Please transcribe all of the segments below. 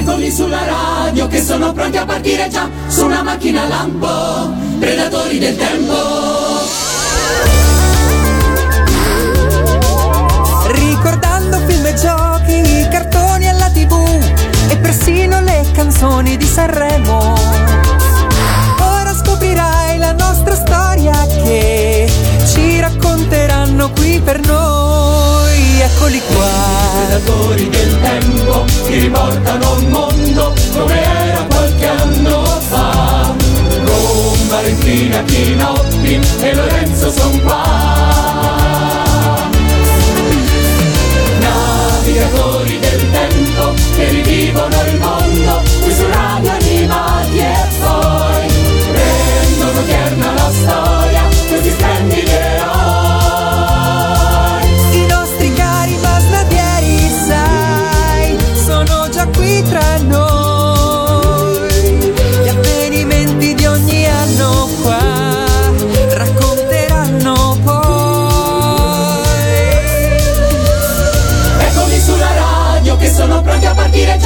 Eccoli sulla radio che sono pronti a partire già su una macchina lampo, predatori del tempo. Ricordando film e giochi, cartoni alla tv e persino le canzoni di Sanremo. Per noi. Eccoli qua. Predatori del tempo che riportano un mondo come era qualche anno fa. Con Valentina Chinotti e Lorenzo son qua. Navigatori del tempo che rivivono il mondo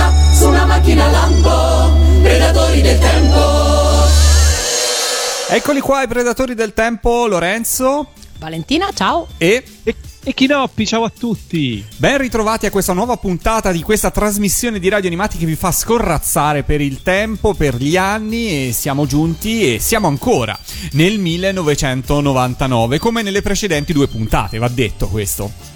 a partire già su una macchina lampo, predatori del tempo. Eccoli qua i predatori del tempo, Lorenzo Valentina, ciao. e E, e Chinoppi, ciao a tutti! ben ritrovati a questa nuova puntata di questa trasmissione di radio animati che vi fa scorrazzare per il tempo, per gli anni e siamo giunti e siamo ancora nel 1999 come nelle precedenti due puntate, va detto questo.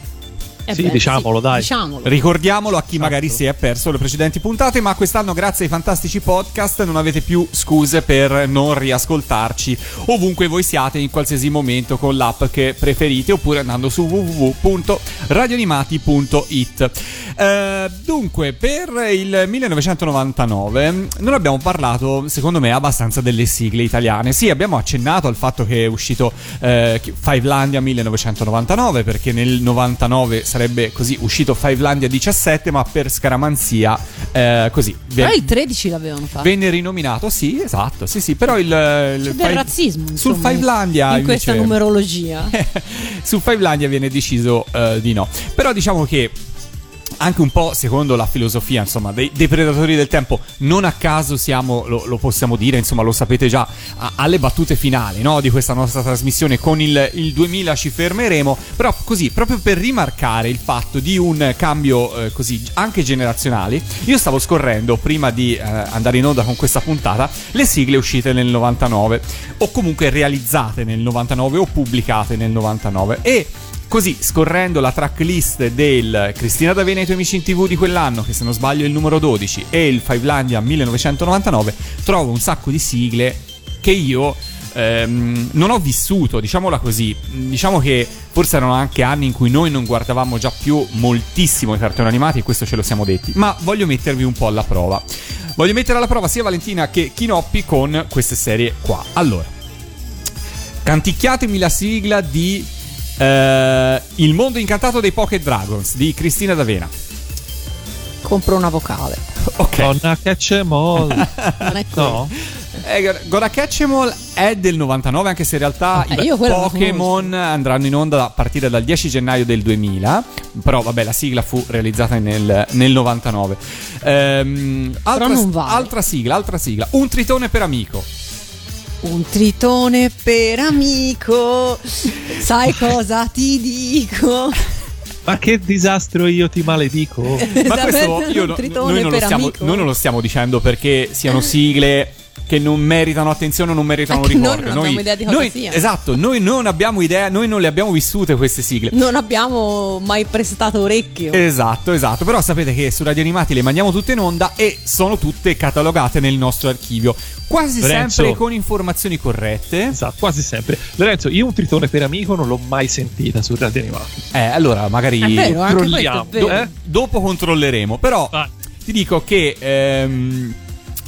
Eh Sì, diciamolo, dai. Diciamolo. Ricordiamolo a chi magari si è perso le precedenti puntate, ma quest'anno grazie ai fantastici podcast non avete più scuse per non riascoltarci ovunque voi siate in qualsiasi momento con l'app che preferite oppure andando su www.radioanimati.it. Eh, dunque, per il 1999 non abbiamo parlato, secondo me, abbastanza delle sigle italiane. Sì, abbiamo accennato al fatto che è uscito eh, Fivelandia 1999 perché nel 99 sarebbe così uscito Fivelandia 17, ma per scaramanzia eh, così Però ve- il 13 l'avevano fatto. venne rinominato. Sì, esatto, sì, sì, però il, il C'è del Five- razzismo sul insomma, Fivelandia in questa invece- numerologia. su Fivelandia viene deciso eh, di no. Però diciamo che anche un po' secondo la filosofia, insomma, dei, dei predatori del tempo, non a caso siamo, lo, lo possiamo dire, insomma, lo sapete già, a- alle battute finali no, di questa nostra trasmissione. Con il, il 2000 ci fermeremo, però così, proprio per rimarcare il fatto di un cambio eh, così anche generazionale, io stavo scorrendo prima di eh, andare in onda con questa puntata le sigle uscite nel 99 o comunque realizzate nel 99 o pubblicate nel 99 e Così, scorrendo la tracklist del Cristina D'Avena e i tuoi amici in tv di quell'anno, che se non sbaglio è il numero 12, e il Fivelandia 1999, trovo un sacco di sigle che io ehm, non ho vissuto, diciamola così. Diciamo che forse erano anche anni in cui noi non guardavamo già più moltissimo i cartoni animati, e questo ce lo siamo detti. Ma voglio mettervi un po' alla prova. Voglio mettere alla prova sia Valentina che Chinoppi con queste serie qua. Allora, canticchiatemi la sigla di eh, Il mondo incantato dei Pocket Dragons di Cristina D'Avena. Compro una vocale. Ok. Donna catch em all. Non è no? Eh, Gonna Catch 'em All è del 99, anche se in realtà Eh, i Pokémon andranno in onda a partire dal 10 gennaio del 2000. Però, vabbè, la sigla fu realizzata nel, nel 99. Ehm, altra, non vale. altra sigla, altra sigla. Un tritone per amico. Un tritone per amico. Sai cosa ti dico? Ma che disastro io ti maledico. Ma questo io no- noi, non lo stiamo, noi non lo stiamo dicendo perché siano sigle che non meritano attenzione o non meritano È che noi ricordo. non abbiamo idea di cosa noi- siano. Esatto, noi non abbiamo idea, noi non le abbiamo vissute queste sigle. Non abbiamo mai prestato orecchio. Esatto, esatto. Però sapete che su Radio Animati le mandiamo tutte in onda e sono tutte catalogate nel nostro archivio. Quasi Lorenzo. sempre con informazioni corrette. Esatto, quasi sempre. Lorenzo, io un tritone per amico non l'ho mai sentita su Radio Animati. Eh, allora magari anche Controlliamo, vero. eh? dopo controlleremo. Però Ah. ti dico che ehm,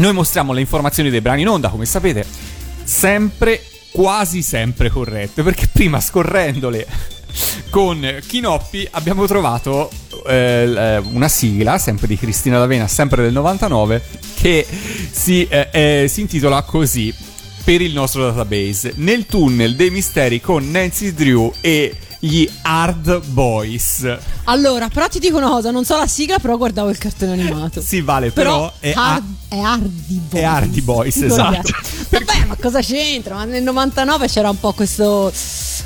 noi mostriamo le informazioni dei brani in onda, come sapete, sempre, quasi sempre corrette. Perché prima scorrendole con Chinoppi abbiamo trovato eh, una sigla, sempre di Cristina D'Avena, sempre del 99, che si, eh, eh, si intitola così per il nostro database. Nel tunnel dei misteri con Nancy Drew e gli Hard Boys. Allora, però ti dico una cosa, non so la sigla, però guardavo il cartone animato. Sì, vale, però, è, Hard- a- è Hardy Boys. è Hardy Boys, esatto. Vabbè, ma cosa c'entra? Ma nel 99 c'era un po' questo,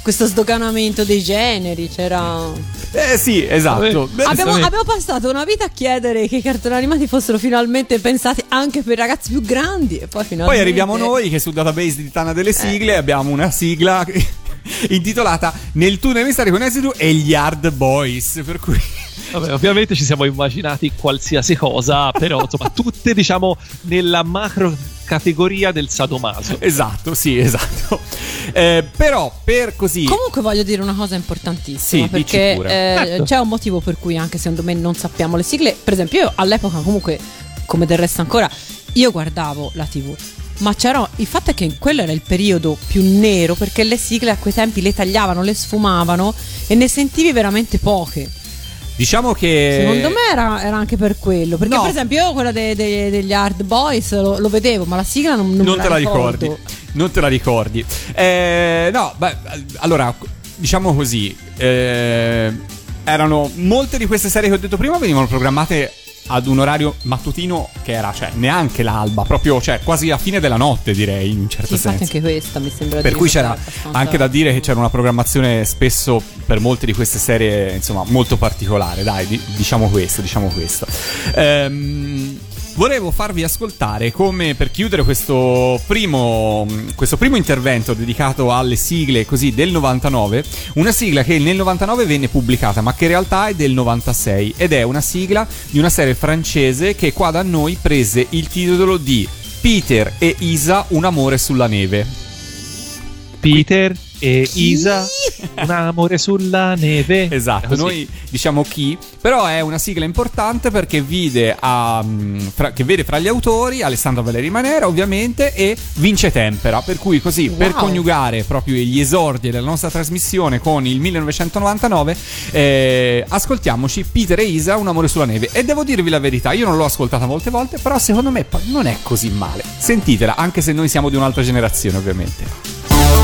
questo sdoganamento dei generi, c'era... Eh sì, esatto. Beh, Abbiamo, abbiamo passato una vita a chiedere che i cartoni animati fossero finalmente pensati anche per ragazzi più grandi e poi finalmente... Poi arriviamo noi che sul database di Tana delle sigle abbiamo una sigla intitolata Nel tunnel misteri con Esidu e gli Hard Boys, per cui Vabbè, ovviamente ci siamo immaginati qualsiasi cosa, però insomma, tutte diciamo nella macro categoria del sadomaso. esatto, sì, esatto. Eh, però per così Comunque voglio dire una cosa importantissima Sì, dici perché pure. eh, Certo. c'è un motivo per cui anche secondo me non sappiamo le sigle. Per esempio, io all'epoca comunque, come del resto ancora, io guardavo la TV. Ma c'era il fatto è che quello era il periodo più nero perché le sigle a quei tempi le tagliavano, le sfumavano e ne sentivi veramente poche. diciamo che Secondo me era, era anche per quello. Perché, No. per esempio, io quella de- de- degli Hard Boys lo, lo vedevo, ma la sigla non, non, non te la ricordo. ricordi. Non te la ricordi. Eh, no, beh, allora, diciamo così, eh, erano molte di queste serie che ho detto prima venivano programmate ad un orario mattutino che era, cioè, neanche l'alba, proprio, cioè, quasi a fine della notte, direi, in un certo Sì, senso. anche questa mi sembra Per cui c'era abbastanza- anche da dire che c'era una programmazione spesso per molte di queste serie, insomma, molto particolare. Dai, di- diciamo questo, diciamo questo. Ehm, volevo farvi ascoltare come per chiudere questo primo, questo primo intervento dedicato alle sigle così del 99, una sigla che nel 99 venne pubblicata, ma che in realtà è del 96 ed è una sigla di una serie francese che qua da noi prese il titolo di Peter e Isa, un amore sulla neve. Peter e Isa, un amore sulla neve. Esatto, noi diciamo chi, però è una sigla importante perché vide a, mm, fra- che vede fra gli autori Alessandro Valeri Manera ovviamente e Vince Tempera, per cui così per Wow. coniugare proprio gli esordi della nostra trasmissione con il 1999 eh, ascoltiamoci Peter e Isa, Un amore sulla neve e devo dirvi la verità, io non l'ho ascoltata molte volte, però secondo me poi non è così male, sentitela anche se noi siamo di un'altra generazione ovviamente.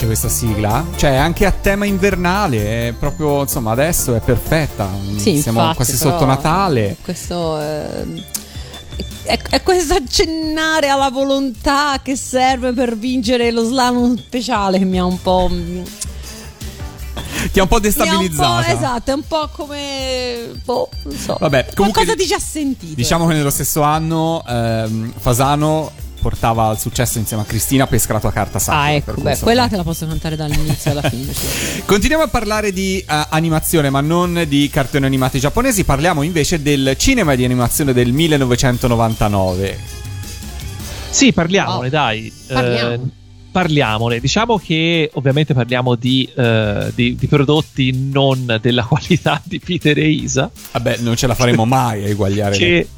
piace questa sigla? Cioè, anche a tema invernale, è proprio, insomma, adesso è perfetta. Sì, Siamo infatti, quasi sotto Natale. Questo eh, è, questo accennare alla volontà che serve per vincere lo slalom speciale che mi ha un po'. Mi Ti ha un po' destabilizzata. esatto, è un po' come. Boh, non so. Vabbè, comunque Qualcosa di- ti ci ha sentito. Diciamo che nello stesso anno ehm, Fasano portava al successo insieme a Cristina Pesca la tua carta sacra. Ah, ecco, beh, quella te la posso cantare dall'inizio alla fine. Continuiamo a parlare di eh, animazione, ma non di cartoni animati giapponesi. Parliamo invece del cinema di animazione del 1999. Sì, parliamone, Wow. dai. Parliamo. Eh, parliamone. Diciamo che ovviamente parliamo di, eh, di- di prodotti non della qualità di Peter e Isa. Vabbè, non ce la faremo mai a eguagliare. che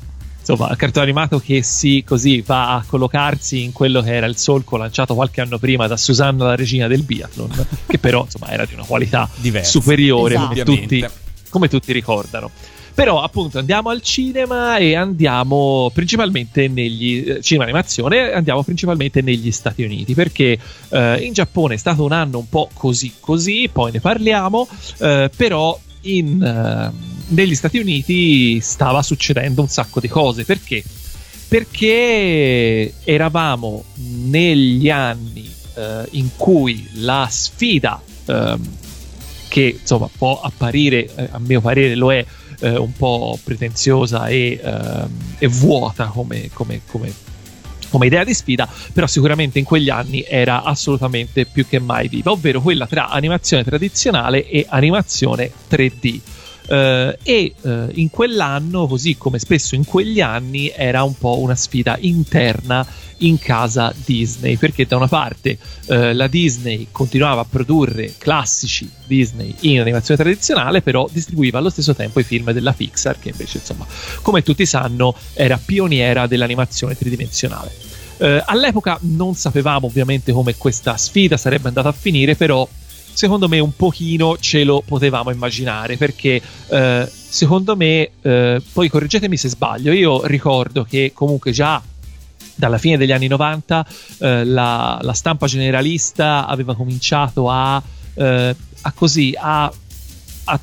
insomma il cartone animato che si così va a collocarsi in quello che era il solco lanciato qualche anno prima da Susanna la regina del biathlon che però insomma era di una qualità Diversa. superiore Esatto. come, tutti, come tutti ricordano però appunto andiamo al cinema e andiamo principalmente negli eh, cinema animazione andiamo principalmente negli Stati Uniti perché eh, in Giappone è stato un anno un po' così così poi ne parliamo eh, però in, eh, negli Stati Uniti stava succedendo un sacco di cose. Perché? Perché eravamo negli anni eh, in cui la sfida ehm, che insomma può apparire eh, a mio parere lo è eh, un po' pretenziosa e, ehm, e vuota come, come- come- come idea di sfida, però sicuramente in quegli anni era assolutamente più che mai viva, ovvero quella tra animazione tradizionale e animazione 3D. Eh, e eh, in quell'anno, così come spesso in quegli anni, era un po' una sfida interna in casa Disney, perché da una parte eh, la Disney continuava a produrre classici Disney in animazione tradizionale, però distribuiva allo stesso tempo i film della Pixar, che invece, insomma, come tutti sanno, era pioniera dell'animazione tridimensionale. Eh, all'epoca non sapevamo ovviamente come questa sfida sarebbe andata a finire, però secondo me un pochino ce lo potevamo immaginare, perché eh, secondo me, eh, poi correggetemi se sbaglio, io ricordo che comunque già dalla fine degli anni 90 eh, la, la stampa generalista aveva cominciato a, eh, a così a, a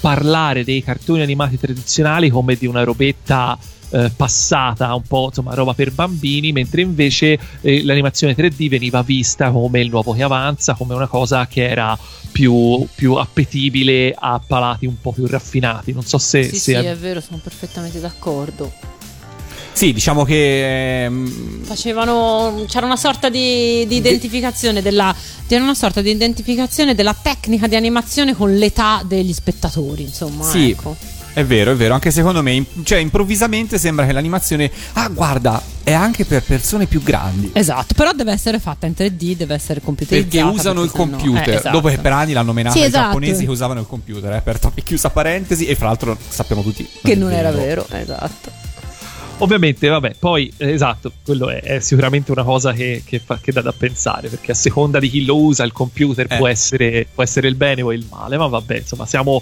parlare dei cartoni animati tradizionali come di una robetta eh, passata, un po' insomma roba per bambini, mentre invece eh, l'animazione 3D veniva vista come il nuovo che avanza, come una cosa che era più, più appetibile a palati un po' più raffinati. Non so se, Sì, se sì, è vero, sono perfettamente d'accordo. Sì, diciamo che. ehm, Facevano. C'era una sorta di, di identificazione della. C'era una sorta di identificazione della tecnica di animazione con l'età degli spettatori, insomma. Sì. ecco. È vero, è vero, anche secondo me, cioè improvvisamente sembra che l'animazione, ah guarda, è anche per persone più grandi. Esatto, però deve essere fatta in 3D, deve essere computerizzata. Perché usano il perché sennò- computer. eh, esatto. Dopo che per anni l'hanno menata Sì, i esatto. giapponesi che usavano il computer, eh, per chiusa parentesi, e fra l'altro sappiamo tutti Che è non era vero, esatto. Ovviamente, vabbè, poi eh, esatto, quello è, è sicuramente una cosa che, che fa, che dà da pensare, perché a seconda di chi lo usa, il computer Eh. può, essere, può essere il bene o il male, ma vabbè, insomma, siamo,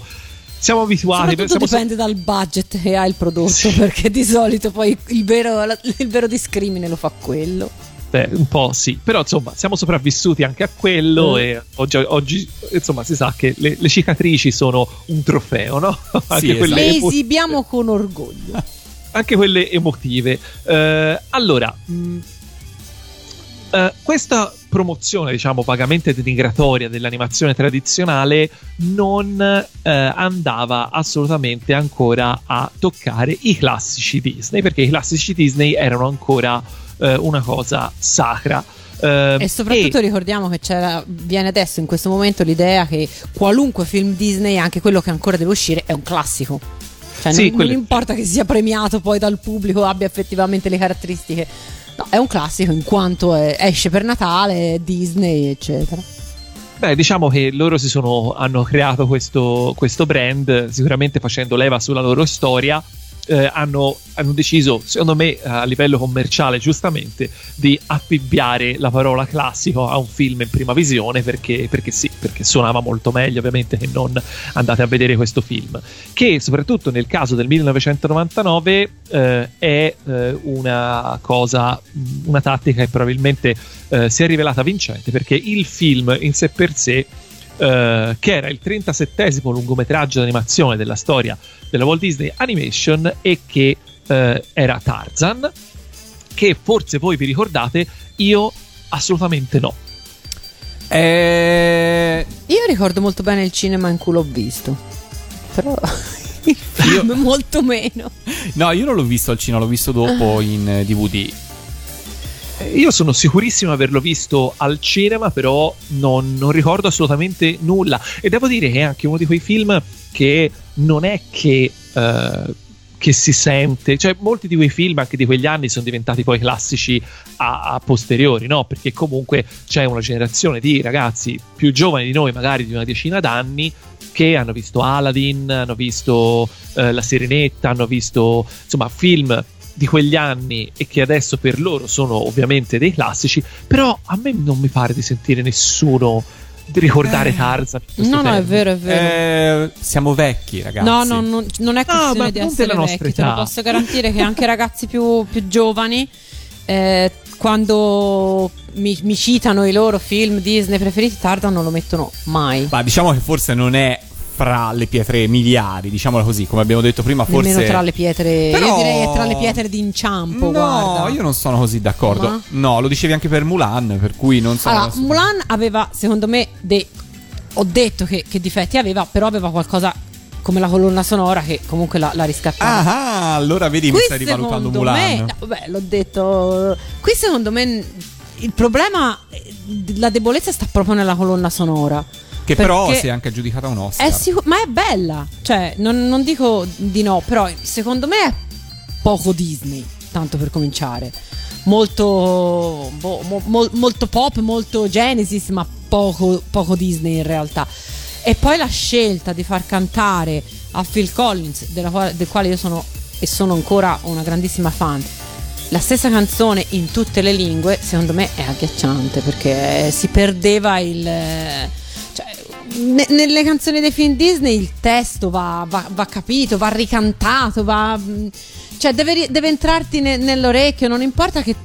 siamo abituati. Soprattutto siamo so- dipende dal budget che ha il prodotto, perché di solito poi il vero, il vero discrimine lo fa quello. beh, un po' sì, però insomma, siamo sopravvissuti anche a quello Mm. e oggi, oggi, insomma, si sa che le, le cicatrici sono un trofeo, no? anche, esatto. Le esibiamo con orgoglio. anche quelle emotive. Eh, allora, mh, eh, questa promozione, diciamo, vagamente denigratoria dell'animazione tradizionale non eh, andava assolutamente ancora a toccare i classici Disney, perché i classici Disney erano ancora eh, una cosa sacra. Eh, E soprattutto ricordiamo che c'era, viene adesso in questo momento l'idea che qualunque film Disney, anche quello che ancora deve uscire, è un classico. Cioè, Sì, non, quello- non importa che sia premiato poi dal pubblico, abbia effettivamente le caratteristiche. No, è un classico in quanto è- esce per Natale, Disney, eccetera. Beh, diciamo che loro sono, hanno creato questo, questo brand, sicuramente facendo leva sulla loro storia. Eh, hanno, hanno deciso, secondo me a livello commerciale giustamente, di affibbiare la parola classico a un film in prima visione perché, perché sì, perché suonava molto meglio ovviamente che non andate a vedere questo film, che soprattutto nel caso del 1999 eh, è eh, una cosa, una tattica che probabilmente eh, si è rivelata vincente perché il film in sé per sé eh, che era il 37 lungometraggio d'animazione della storia della Walt Disney Animation e che eh, era Tarzan, che forse voi vi ricordate, io assolutamente no. Eh, Io ricordo molto bene il cinema in cui l'ho visto. Però il film molto meno. no, io non l'ho visto al cinema, l'ho visto dopo in eh, DVD. Io sono sicurissimo di averlo visto al cinema, però non, non ricordo assolutamente nulla. E devo dire che è anche uno di quei film che non è che. eh, che si sente, cioè molti di quei film anche di quegli anni sono diventati poi classici a, a posteriori, no? Perché comunque c'è una generazione di ragazzi più giovani di noi, magari di una decina d'anni, che hanno visto Aladdin, hanno visto eh, La Sirenetta, hanno visto insomma film di quegli anni e che adesso per loro sono ovviamente dei classici, però a me non mi pare di sentire nessuno di ricordare Eh. Tarzan. No, no, è vero, è vero. Eh, siamo vecchi, ragazzi. No, no, no, non è questione di appunto è essere vecchi, te lo età. posso garantire che anche ragazzi più, più giovani, eh, quando mi, mi citano i loro film Disney preferiti, Tarzan non lo mettono mai. Ma diciamo che forse non è fra le pietre miliari, diciamolo così, come abbiamo detto prima, forse Nemmeno tra le pietre, Però- io direi è tra le pietre d'inciampo, No, guarda. io non sono così d'accordo. Ma? No, lo dicevi anche per Mulan, per cui non sono Allora, Mulan aveva, secondo me, dei. Ho detto che, che difetti aveva, però aveva qualcosa come la colonna sonora che comunque la, la riscattava. Ah, allora vedi, mi Qui stai rivalutando Mulan. me, no, vabbè, l'ho detto. Qui secondo me il problema, eh, la debolezza sta proprio nella colonna sonora. Che però si è anche aggiudicata un Oscar. È sicu- ma è bella, cioè non, non dico di no, però secondo me è poco Disney, tanto per cominciare. Molto, boh, mo- mo- molto pop, molto Genesis, ma poco, poco Disney in realtà. E poi la scelta di far cantare a Phil Collins, della del quale io sono e sono ancora una grandissima fan, la stessa canzone in tutte le lingue, secondo me è agghiacciante perché si perdeva il. Ne- nelle canzoni dei film Disney il testo va, va- va capito, va ricantato, va. cioè deve, deve entrarti ne- nell'orecchio, non importa che.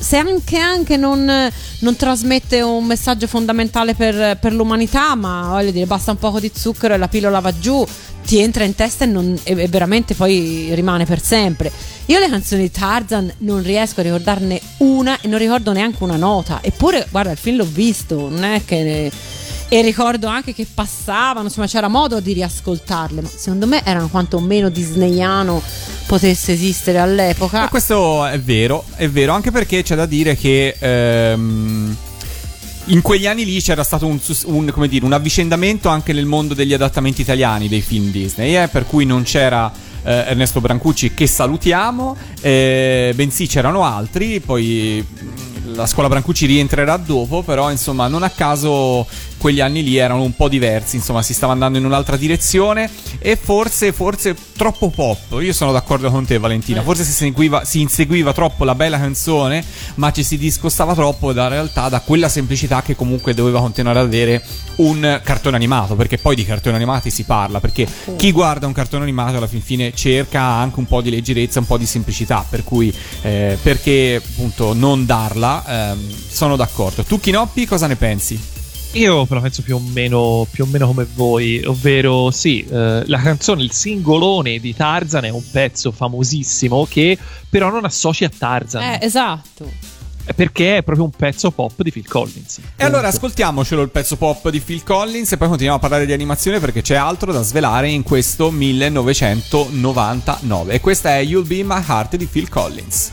Se anche, anche non, non trasmette un messaggio fondamentale per, per l'umanità, ma voglio dire, basta un poco di zucchero e la pillola va giù, ti entra in testa e, non- e- veramente poi rimane per sempre. Io le canzoni di Tarzan non riesco a ricordarne una e non ricordo neanche una nota. Eppure, guarda, il film l'ho visto, non è che. E ricordo anche che passavano, insomma, c'era modo di riascoltarle, ma secondo me erano quanto meno disneyano potesse esistere all'epoca. Ma questo è vero, è vero, anche perché c'è da dire che ehm, in quegli anni lì c'era stato un, un, dire, un avvicendamento anche nel mondo degli adattamenti italiani dei film Disney, eh, per cui non c'era eh, Ernesto Brancucci che salutiamo, eh, bensì c'erano altri, poi la scuola Brancucci rientrerà dopo, però insomma non a caso quegli anni lì erano un po' diversi, insomma si stava andando in un'altra direzione e forse, forse troppo pop. Io sono d'accordo con te Valentina, forse si, seguiva- si inseguiva troppo la bella canzone, ma ci si discostava troppo da realtà, da quella semplicità che comunque doveva continuare ad avere un cartone animato, perché poi di cartoni animati si parla, perché chi guarda un cartone animato alla fin fine cerca anche un po' di leggerezza, un po' di semplicità, per cui eh, perché appunto non darla, ehm, sono d'accordo. Tu Chinoppi cosa ne pensi? Io però penso più o meno, più o meno come voi, ovvero sì, eh, la canzone, il singolone di Tarzan è un pezzo famosissimo che però non associ a Tarzan, Eh, esatto. perché è proprio un pezzo pop di Phil Collins. E allora ascoltiamocelo il pezzo pop di Phil Collins e poi continuiamo a parlare di animazione perché c'è altro da svelare in questo 1999. E questa è You'll Be My Heart di Phil Collins.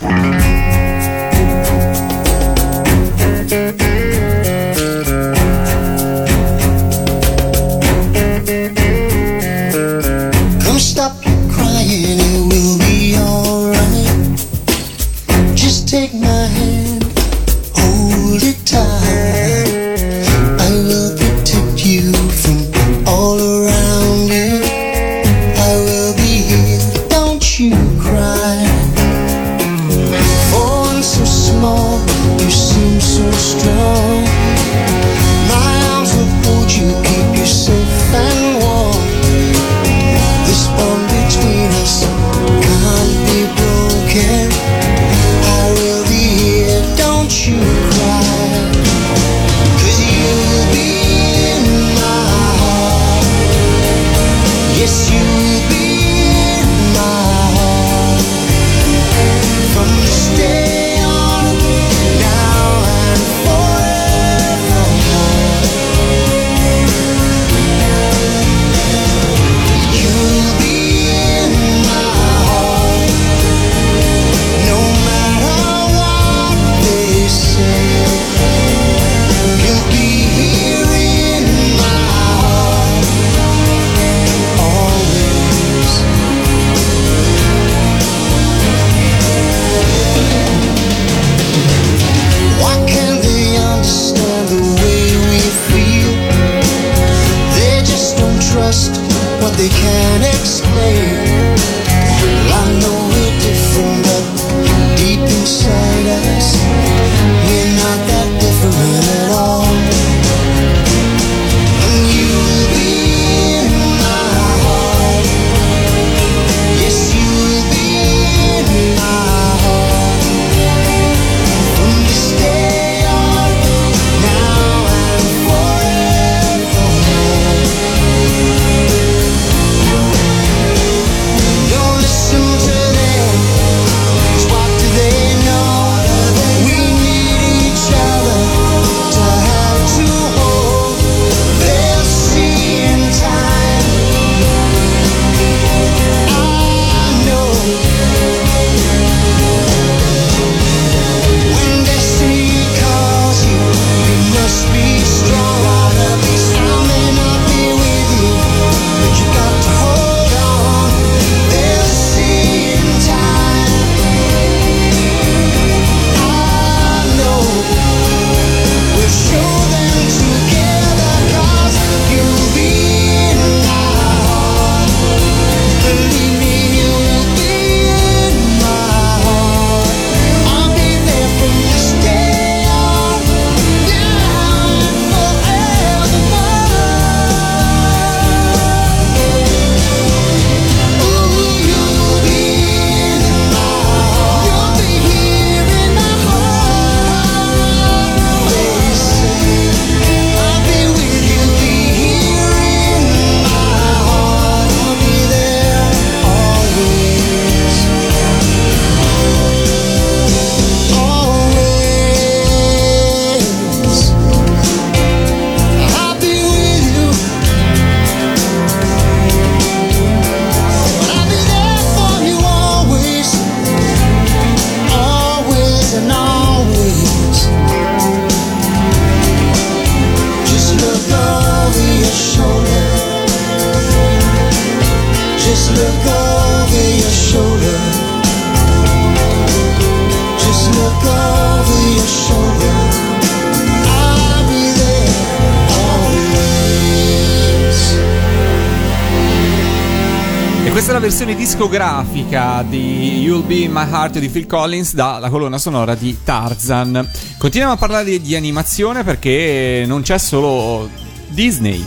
Questa è la versione discografica di You'll Be in My Heart di Phil Collins dalla colonna sonora di Tarzan. Continuiamo a parlare di, di animazione perché non c'è solo Disney.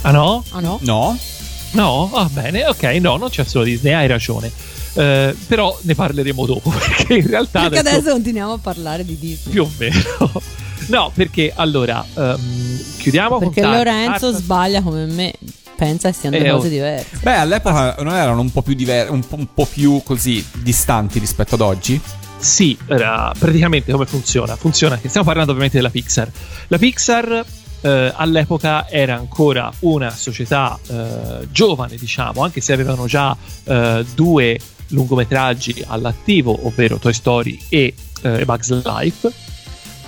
Ah no? Ah no? No? No? Va bene, ok, no, non c'è solo Disney, hai ragione. Eh, però ne parleremo dopo perché in realtà Perché adesso- adesso continuiamo a parlare di Disney. più o meno. No, perché allora ehm, chiudiamo Perché con Tar- Lorenzo Tarzan. sbaglia come me. Pensa che siano due Eh, oh. cose diverse. Beh, all'epoca non erano un po' più diver- un, po', un po' più così distanti rispetto ad oggi? Sì, era praticamente come funziona? Funziona che stiamo parlando ovviamente della Pixar. La Pixar eh, all'epoca era ancora una società eh, giovane, diciamo, anche se avevano già eh, due lungometraggi all'attivo, ovvero Toy Story e eh, Bugs Life.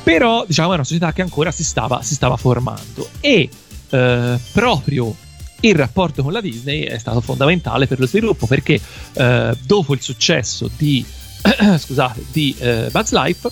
Però, diciamo, è una società che ancora si stava, si stava formando. E eh, proprio il rapporto con la Disney è stato fondamentale per lo sviluppo perché eh, dopo il successo di, scusate, di eh, Bugs Life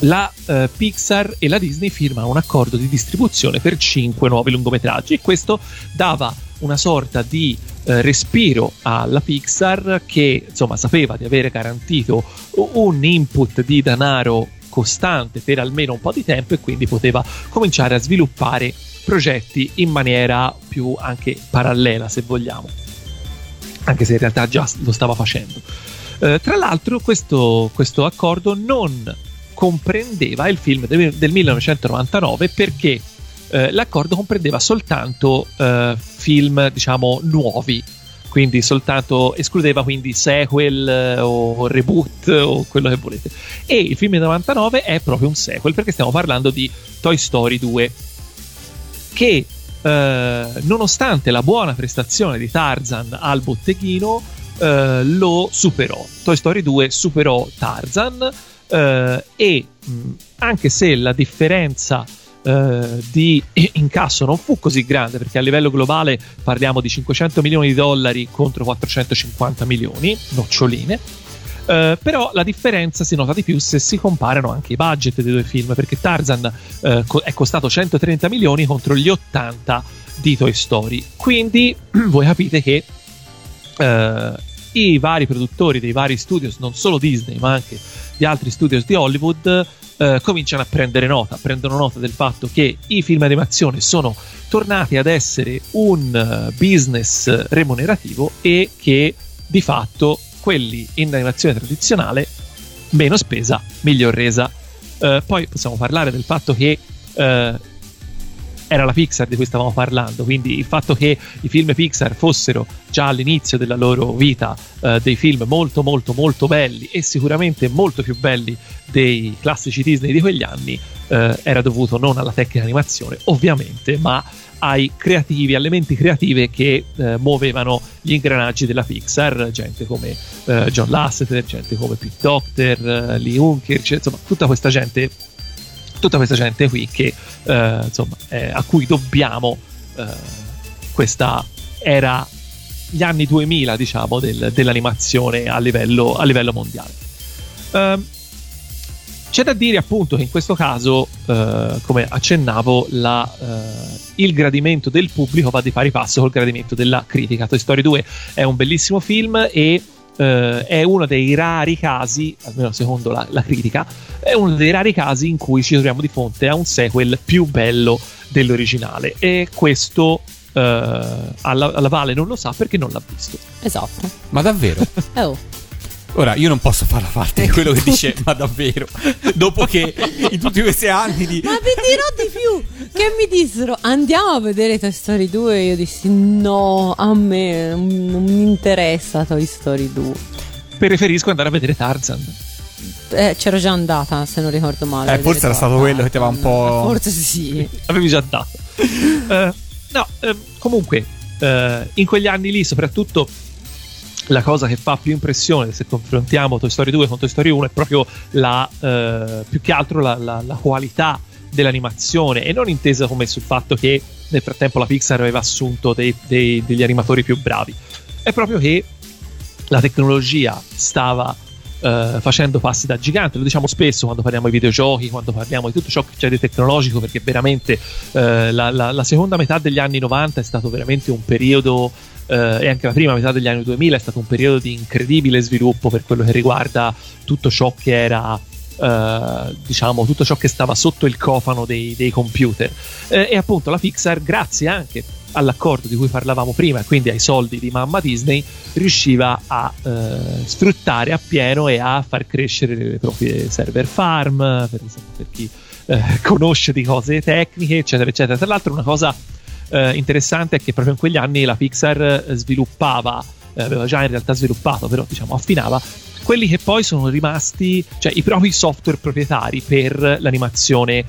la eh, Pixar e la Disney firmano un accordo di distribuzione per cinque nuovi lungometraggi. E questo dava una sorta di eh, respiro alla Pixar che insomma sapeva di avere garantito un input di denaro costante per almeno un po' di tempo e quindi poteva cominciare a sviluppare progetti in maniera più anche parallela se vogliamo. Anche se in realtà già lo stava facendo. Eh, tra l'altro questo, questo accordo non comprendeva il film del, del 1999 perché eh, l'accordo comprendeva soltanto eh, film diciamo nuovi. Quindi soltanto escludeva quindi sequel eh, o reboot o quello che volete. E il film del 99 è proprio un sequel perché stiamo parlando di Toy Story 2 che eh, nonostante la buona prestazione di Tarzan al botteghino eh, lo superò. Toy Story 2 superò Tarzan eh, e mh, anche se la differenza eh, di incasso non fu così grande perché a livello globale parliamo di 500 milioni di dollari contro 450 milioni noccioline eh, però la differenza si nota di più se si comparano anche i budget dei due film perché Tarzan eh, è costato 130 milioni contro gli 80 di Toy Story. Quindi voi capite che eh, i vari produttori dei vari studios non solo Disney ma anche di altri studios di Hollywood eh, cominciano a prendere nota, prendono nota del fatto che i film animazione sono tornati ad essere un eh, business remunerativo e che di fatto quelli in animazione tradizionale meno spesa, miglior resa. Eh, poi possiamo parlare del fatto che eh, era la Pixar di cui stavamo parlando, quindi il fatto che i film Pixar fossero già all'inizio della loro vita eh, dei film molto molto molto belli e sicuramente molto più belli dei classici Disney di quegli anni eh, era dovuto non alla tecnica animazione ovviamente ma ai creativi, alle menti creative che eh, muovevano gli ingranaggi della Pixar, gente come eh, John Lasseter, gente come Pete Docter, eh, Lee Unker, cioè, insomma tutta questa gente tutta questa gente qui che eh, insomma eh, a cui dobbiamo eh, questa era gli anni 2000 diciamo del- dell'animazione a livello, a livello mondiale. Ehm, c'è da dire appunto che in questo caso eh, come accennavo la, eh, il gradimento del pubblico va di pari passo col gradimento della critica. Toy Story 2 è un bellissimo film e eh, è uno dei rari casi, almeno secondo la, la critica, è uno dei rari casi in cui ci troviamo di fronte a un sequel più bello dell'originale. E questo eh, alla, alla Vale non lo sa perché non l'ha visto. Esatto. Ma davvero? Eh, oh. Ora, io non posso fare la parte di quello che dice, ma davvero? Dopo che in tutti questi anni di... Ma vi dirò di più che mi dissero andiamo a vedere Toy Story 2 e io dissi no, a me non, mi interessa Toy Story 2. Preferisco andare a vedere Tarzan. Eh, c'ero già andata, se non ricordo male. Eh, forse era stato quello che ti aveva un po'- Forse sì. Avevi già dato. Eh, no, eh, comunque, eh, in quegli anni lì, soprattutto la cosa che fa più impressione se confrontiamo Toy Story 2 con Toy Story 1 è proprio la, eh, più che altro la, la- la qualità dell'animazione e non intesa come sul fatto che nel frattempo la Pixar aveva assunto dei- dei- degli animatori più bravi. È proprio che la tecnologia stava eh, facendo passi da gigante, lo diciamo spesso quando parliamo di videogiochi, quando parliamo di tutto ciò che c'è di tecnologico, perché veramente eh, la, la- la seconda metà degli anni 90 è stato veramente un periodo eh, e anche la prima metà degli anni 2000 è stato un periodo di incredibile sviluppo per quello che riguarda tutto ciò che era eh, diciamo tutto ciò che stava sotto il cofano dei, dei computer. Eh, e appunto la Pixar grazie anche all'accordo di cui parlavamo prima quindi ai soldi di mamma Disney riusciva a eh, sfruttare appieno e a far crescere le proprie server farm per esempio per chi eh, conosce di cose tecniche eccetera eccetera. Tra l'altro una cosa eh, interessante è che proprio in quegli anni la Pixar eh, sviluppava, eh, aveva già in realtà sviluppato, però diciamo affinava quelli che poi sono rimasti, cioè i propri software proprietari per l'animazione eh,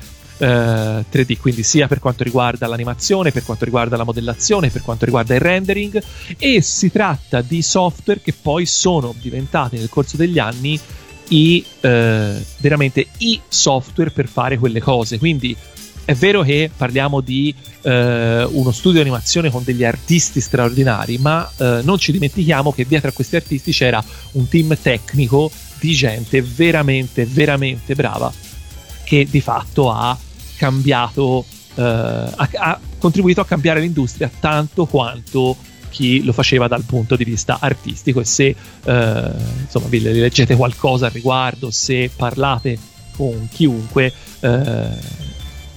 3D, quindi sia per quanto riguarda l'animazione, per quanto riguarda la modellazione, per quanto riguarda il rendering e si tratta di software che poi sono diventati nel corso degli anni i eh, veramente i software per fare quelle cose. Quindi è vero che parliamo di eh, uno studio di animazione con degli artisti straordinari, ma eh, non ci dimentichiamo che dietro a questi artisti c'era un team tecnico di gente veramente, veramente brava che di fatto ha cambiato, eh, ha, ha contribuito a cambiare l'industria tanto quanto chi lo faceva dal punto di vista artistico. E se eh, insomma vi leggete qualcosa al riguardo, se parlate con chiunque, eh,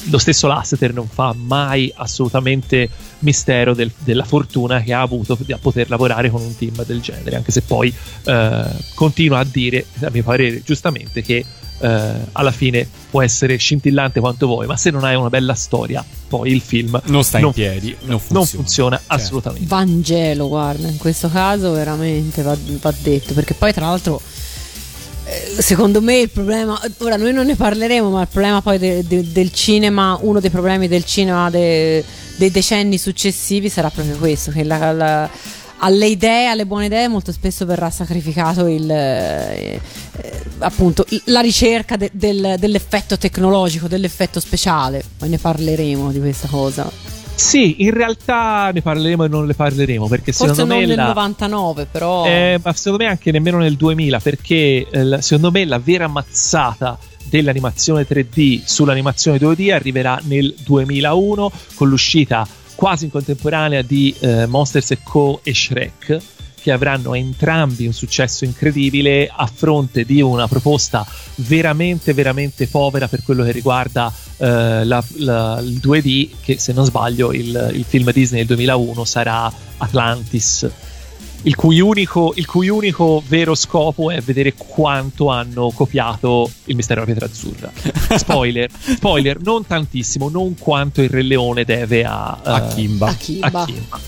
lo stesso Lasseter non fa mai assolutamente mistero del- della fortuna che ha avuto di a poter lavorare con un team del genere, anche se poi eh, continua a dire, a mio parere giustamente, che eh, alla fine può essere scintillante quanto vuoi, ma se non hai una bella storia, poi il film Non sta in non piedi, non funziona. non funziona Certo. assolutamente. Vangelo, guarda, in questo caso veramente va, va detto, perché poi tra l'altro secondo me il problema, ora noi non ne parleremo, ma il problema poi de- de- del cinema, uno dei problemi del cinema de- dei decenni successivi sarà proprio questo, che la- la- alle idee, alle buone idee molto spesso verrà sacrificato il, eh, eh, appunto la ricerca de- del- dell'effetto tecnologico, dell'effetto speciale, poi ne parleremo di questa cosa. Sì, in realtà ne parleremo e non ne parleremo perché Forse secondo non me nel la- 99, però... Eh, ma secondo me anche nemmeno nel 2000, perché eh, secondo me la vera mazzata dell'animazione 3D sull'animazione 2D arriverà nel 2001 con l'uscita quasi in contemporanea di eh, Monsters Co. e Shrek che avranno entrambi un successo incredibile a fronte di una proposta veramente veramente povera per quello che riguarda eh, la- la- il 2D che se non sbaglio il, il film Disney del 2001 sarà Atlantis il cui, unico, il cui unico vero scopo è vedere quanto hanno copiato il mistero della pietra azzurra. Spoiler, spoiler, non tantissimo, non quanto il Re Leone deve a, eh, A Kimba. A Kimba. a Kimba.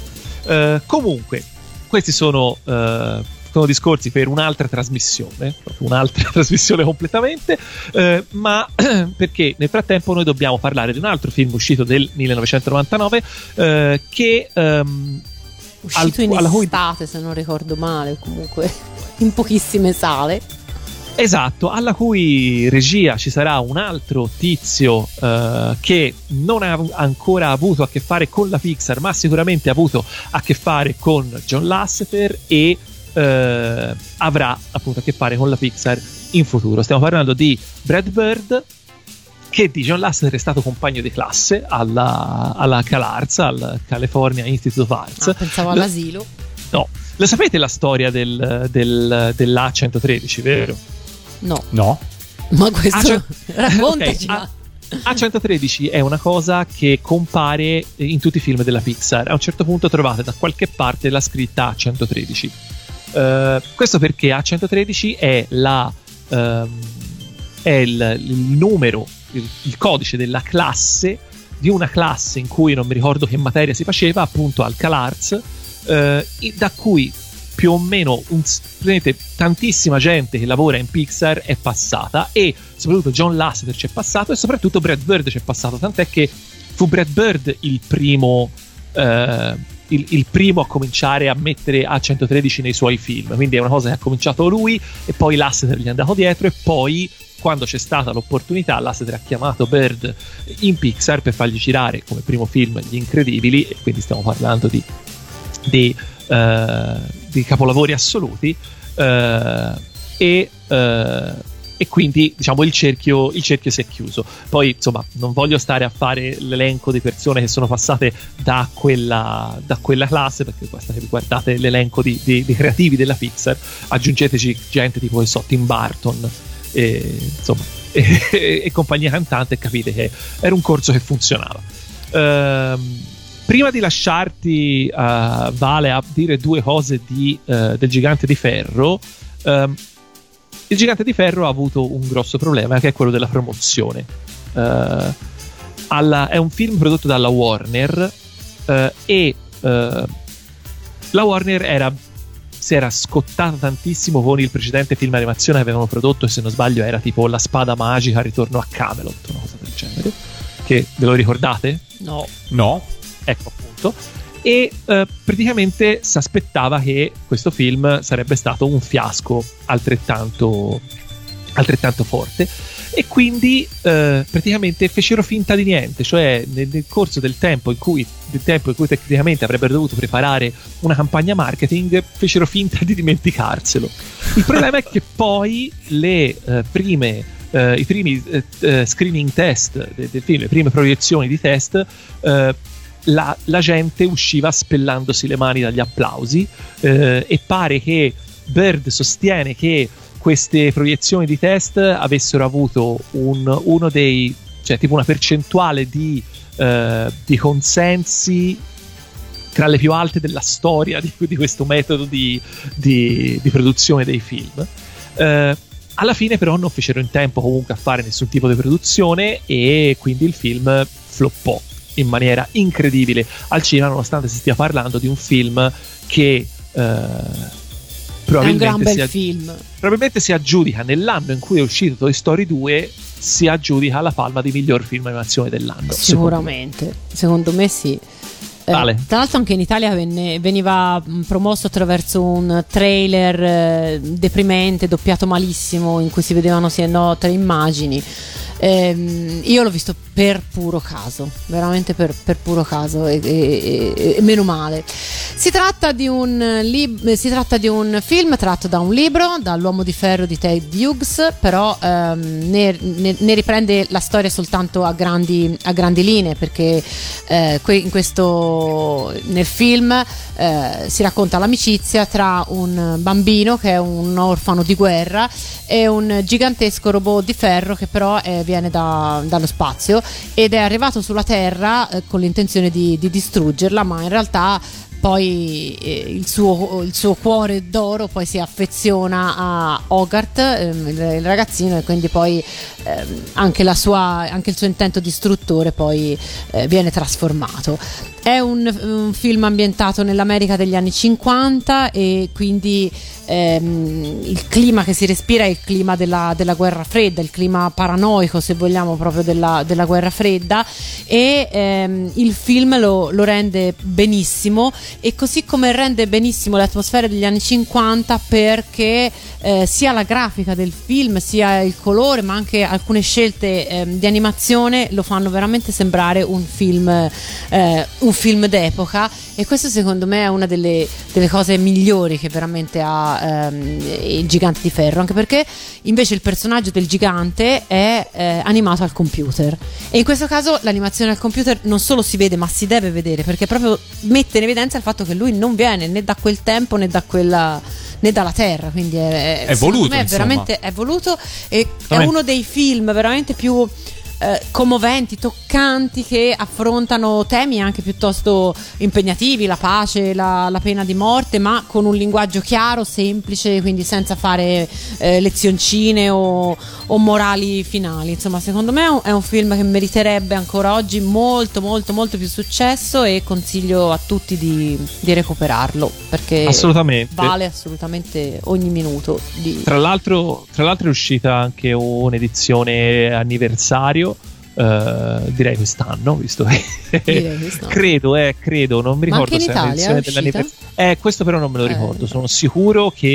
Eh, comunque, questi sono, eh, sono discorsi per un'altra trasmissione, un'altra trasmissione completamente, eh, ma perché nel frattempo noi dobbiamo parlare di un altro film uscito del 1999 eh, che... ehm, uscito al- in alla cui- estate se non ricordo male comunque in pochissime sale Esatto, alla cui regia ci sarà un altro tizio eh, che non ha ancora avuto a che fare con la Pixar, ma sicuramente ha avuto a che fare con John Lasseter e eh, avrà appunto a che fare con la Pixar in futuro. Stiamo parlando di Brad Bird, che di John Lasseter è stato compagno di classe alla, alla CalArts, al California Institute of Arts. Ah, pensavo Lo- all'asilo No, lo sapete la storia del, del, dell'A113, vero? No No? ma questo Ah, cioè- raccontaci Ok, A- A113 è una cosa che compare in tutti i film della Pixar. A un certo punto trovate da qualche parte la scritta A113. Eh, questo perché A113 è, la, ehm, è il, il numero, il, il codice della classe di una classe in cui non mi ricordo che materia si faceva, appunto al CalArts, eh, e da cui più o meno un, tantissima gente che lavora in Pixar è passata e soprattutto John Lasseter ci è passato e soprattutto Brad Bird ci è passato tant'è che fu Brad Bird il primo eh, il, il primo a cominciare a mettere A113 nei suoi film quindi è una cosa che ha cominciato lui e poi Lasseter gli è andato dietro e poi quando c'è stata l'opportunità Lasseter ha chiamato Bird in Pixar per fargli girare come primo film Gli Incredibili e quindi stiamo parlando di di, eh, di capolavori assoluti eh, e eh, e quindi diciamo il cerchio, il cerchio si è chiuso. Poi insomma non voglio stare a fare l'elenco di persone che sono passate da quella, da quella classe, perché basta che guardate l'elenco di, di- di creativi della Pixar, aggiungeteci gente tipo so, Tim Burton e, insomma, e, e compagnia cantante capite che era un corso che funzionava. Ehm, prima di lasciarti, eh, Vale, a dire due cose di, eh, del gigante di ferro. ehm, il gigante di ferro ha avuto un grosso problema che è quello della promozione. Eh, alla- è un film prodotto dalla Warner e la Warner era, si era scottata tantissimo con il precedente film animazione che avevano prodotto e se non sbaglio era tipo La spada magica ritorno a Camelot, una cosa del genere. Che ve lo ricordate? No. No? Ecco appunto. E eh, praticamente si aspettava che questo film sarebbe stato un fiasco altrettanto, altrettanto forte. E quindi eh, praticamente fecero finta di niente, cioè nel, nel corso del tempo, in cui, del tempo in cui tecnicamente avrebbero dovuto preparare una campagna marketing, fecero finta di dimenticarselo. Il problema è che poi le eh, prime eh, i primi eh, screening test de- del film, le prime proiezioni di test, la, la gente usciva spellandosi le mani dagli applausi eh, e pare che Bird sostiene che queste proiezioni di test avessero avuto un- uno dei, cioè tipo una percentuale di, eh, di consensi tra le più alte della storia di, di questo metodo di, di- di produzione dei film. Eh, alla fine, però, non fecero in tempo comunque a fare nessun tipo di produzione e quindi il film floppò in maniera incredibile al cinema, nonostante si stia parlando di un film che eh, probabilmente, si, film. probabilmente si aggiudica nell'anno in cui è uscito Toy Story 2 si aggiudica la palma di miglior film animazione dell'anno. Sicuramente, secondo me sì. Eh, Vale. tra l'altro anche in Italia venne- veniva mh, promosso attraverso un trailer eh, deprimente, doppiato malissimo, in cui si vedevano sì e no tre immagini. Ehm, io l'ho visto per puro caso, veramente per, per puro caso e, e- e- e meno male. Si tratta, di un lib- si tratta di un film tratto da un libro, dall'Uomo di Ferro di Ted Hughes, però ehm, ne, ne- ne riprende la storia soltanto a grandi, a grandi linee, perché eh, que- questo, nel film eh, si racconta l'amicizia tra un bambino che è un orfano di guerra e un gigantesco robot di ferro che però eh, viene da- dallo spazio ed è arrivato sulla Terra eh, con l'intenzione di, di distruggerla, ma in realtà poi eh, il, suo, il suo cuore d'oro poi si affeziona a Hogarth, ehm, il, il ragazzino, e quindi poi ehm, anche, sua- anche il suo intento distruttore poi eh, viene trasformato. È un, un film ambientato nell'America degli anni 50 e quindi ehm, il clima che si respira è il clima della, della guerra fredda, il clima paranoico se vogliamo proprio della, della guerra fredda e ehm, il film lo, lo rende benissimo e così come rende benissimo le atmosfere degli anni 50 perché eh, sia la grafica del film sia il colore ma anche alcune scelte ehm, di animazione lo fanno veramente sembrare un film, eh, un film d'epoca e questo secondo me è una delle, delle cose migliori che veramente ha ehm, il gigante di ferro anche perché invece il personaggio del gigante è eh, animato al computer. E in questo caso l'animazione al computer non solo si vede ma si deve vedere perché proprio mette in evidenza il fatto che lui non viene né da quel tempo né da quella né dalla terra quindi è, È voluto, me è veramente è voluto e è uno dei film veramente più eh, commoventi, toccanti che affrontano temi anche piuttosto impegnativi, la pace, la, la pena di morte, ma con un linguaggio chiaro, semplice, quindi senza fare eh, lezioncine o, o morali finali. Insomma, secondo me è un, è un film che meriterebbe ancora oggi molto, molto, molto più successo e consiglio a tutti di, di recuperarlo perché Assolutamente. vale assolutamente ogni minuto di... Tra l'altro, tra l'altro è uscita anche un'edizione anniversario, eh, direi quest'anno, visto che Direi quest'anno. credo, eh, credo, non mi ricordo se è Italia è uscita? dell'anniversario. Eh, questo però non me lo Eh. ricordo, sono sicuro che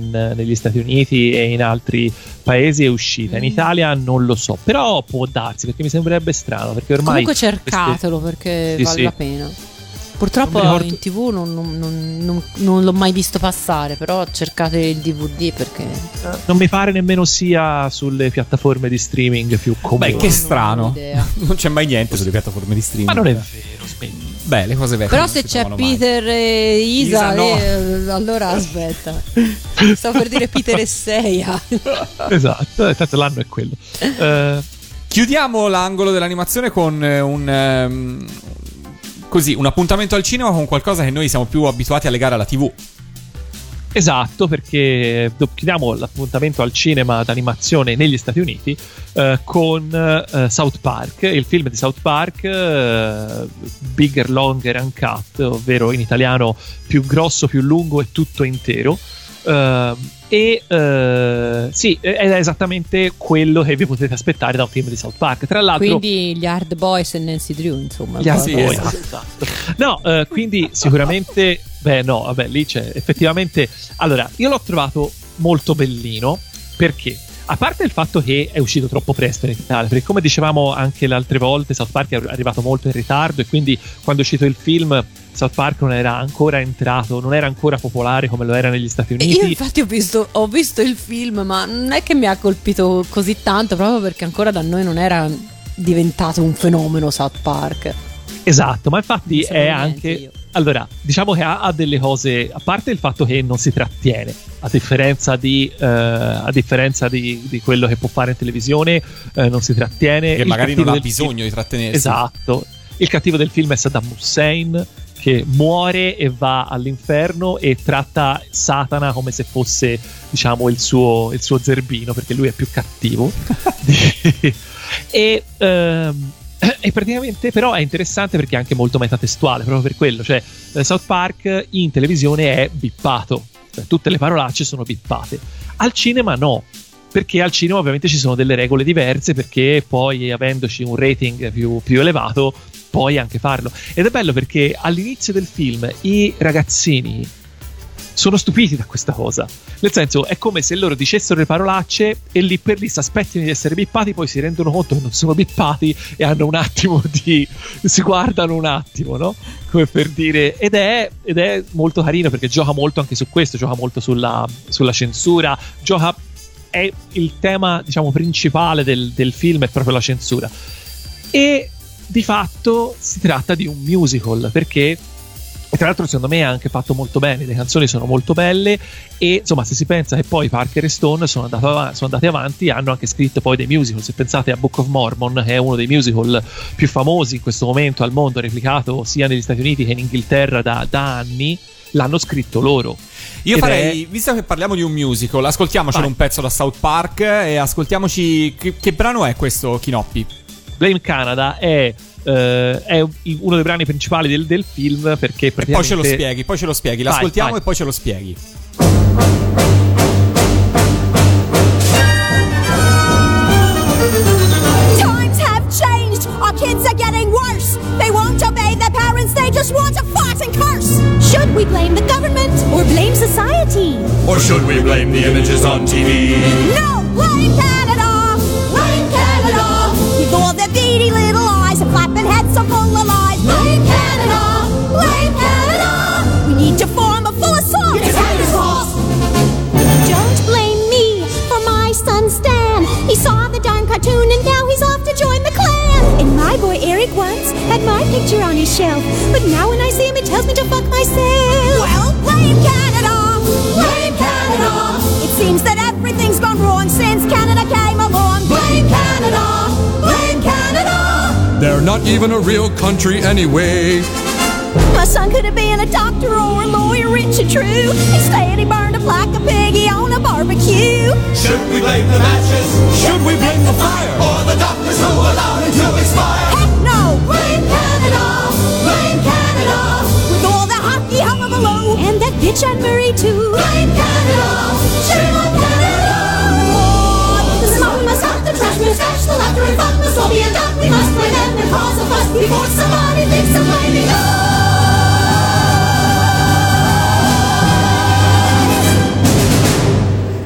in- negli Stati Uniti e in altri paesi è uscita, in Mm. Italia non lo so, però può darsi perché mi sembrerebbe strano, perché ormai Comunque queste- cercatelo perché Sì, vale sì. la pena. Purtroppo in tv non, non- non- non- non l'ho mai visto passare, però cercate il DVD perché... Non mi pare nemmeno sia sulle piattaforme di streaming più comuni. Beh, che strano. Non c'è mai niente sulle piattaforme di streaming. Ma non è vero, smetti. Beh, le cose vecchie. Però se c'è trovano mai. Peter e Isa, Isa, no. eh, allora aspetta. Stavo per dire Peter e Seiya. Esatto, eh, tanto l'anno è quello. Eh, Chiudiamo l'angolo dell'animazione con eh, un. ehm, così, un appuntamento al cinema con qualcosa che noi siamo più abituati a legare alla TV. Esatto, perché do- chiudiamo l'appuntamento al cinema d'animazione negli Stati Uniti eh, con eh, South Park, il film di South Park, eh, Bigger, Longer and Cut, ovvero in italiano più grosso, più lungo e tutto intero. Eh, e eh, sì, è esattamente quello che vi potete aspettare da un film di South Park. Tra l'altro, Quindi gli Hard Boys e Nancy Drew, insomma. gli altri sì, poi, esatto. esatto. No, eh, quindi sicuramente, beh, no, vabbè, lì c'è effettivamente. Allora, io l'ho trovato molto bellino perché. A parte il fatto che è uscito troppo presto in Italia, perché come dicevamo anche le altre volte, South Park è arrivato molto in ritardo e quindi quando è uscito il film South Park non era ancora entrato, non era ancora popolare come lo era negli Stati E Io Uniti. infatti ho visto, ho visto il film, ma non è che mi ha colpito così tanto, proprio perché ancora da noi non era diventato un fenomeno South Park. Esatto, ma infatti è anche. io. Allora, diciamo che ha, ha delle cose, a parte il fatto che non si trattiene, a differenza di, eh, a differenza di, di quello che può fare in televisione, eh, non si trattiene. Che magari non ha bisogno film- di trattenersi. Esatto. Il cattivo del film è Saddam Hussein, che muore e va all'inferno e tratta Satana come se fosse, diciamo, il suo, il suo zerbino, perché lui è più cattivo. e, ehm, e praticamente però è interessante perché è anche molto metatestuale, proprio per quello. Cioè, eh, South Park in televisione è bippato, cioè tutte le parolacce sono bippate. Al cinema no. Perché al cinema ovviamente ci sono delle regole diverse, perché poi avendoci un rating più, più elevato, puoi anche farlo. Ed è bello perché all'inizio del film i ragazzini sono stupiti da questa cosa. Nel senso, è come se loro dicessero le parolacce e lì per lì si aspettino di essere bippati, poi si rendono conto che non sono bippati e hanno un attimo di. si guardano un attimo, no? Come per dire. Ed è, ed è molto carino perché gioca molto anche su questo, gioca molto sulla, sulla censura, gioca. È il tema, diciamo, principale del, del film, è proprio la censura. E di fatto si tratta di un musical perché e tra l'altro secondo me è anche fatto molto bene, le canzoni sono molto belle e insomma se si pensa che poi Parker e Stone sono, av- sono andati avanti hanno anche scritto poi dei musical, se pensate a Book of Mormon che è uno dei musical più famosi in questo momento al mondo, replicato sia negli Stati Uniti che in Inghilterra da, da anni, l'hanno scritto loro. Io Ed farei, è- visto che parliamo di un musical, ascoltiamocelo Vai. un pezzo da South Park e ascoltiamoci. Che, che brano è questo, Kinoppi? Blame Canada è, eh, è uno dei brani principali del, del film perché Poi ce lo praticamente- spieghi, poi ce lo spieghi. Vai, L'ascoltiamo vai. e poi ce lo spieghi. Times have changed. Our kids are getting worse. They won't obey their parents. They just want to fart and curse. Should we blame the government or blame society? Or should we blame the images on TV? No, blame Canada. Blame Canada. With all their beady little flapping heads so full of lies. Blame Canada. Blame Canada. We need to form a full assault. It's Canada's fault. Don't blame me for my son Stan. He saw the darn cartoon and now he's off to join the clan. And my boy Eric once had my picture on his shelf. But now when I see him, it tells me to fuck myself. Well, blame Canada. Blame Canada. It seems that everything's gone wrong since Canada came along. Blame Canada. Blame Canada. They're not even a real country anyway. My son could have been a doctor or a lawyer, rich and true. Instead, he burned up like a piggy on a barbecue. Should we blame the matches? Should we blame the fire? Or the doctors who allowed it to expire? Heck no! Blame Canada! Blame Canada! With all the hockey hullabaloo! And that bitch Anne Murray too! Blame Canada! Shame on Canada! Trash must dash, the laughter and fun must all be undone. We must blame them and cause a fuss before somebody thinks of blaming us!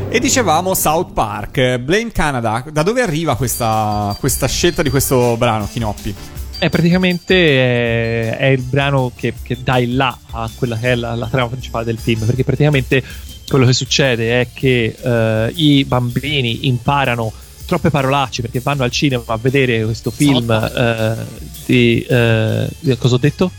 E dicevamo South Park, Blame Canada. Da dove arriva questa, questa scelta di questo brano, Kinoppi? è praticamente è, è il brano che, che dà il là a quella che è la, la trama principale del film, perché praticamente quello che succede è che eh, i bambini imparano troppe parolacce perché vanno al cinema a vedere questo film eh, di eh, cosa ho detto?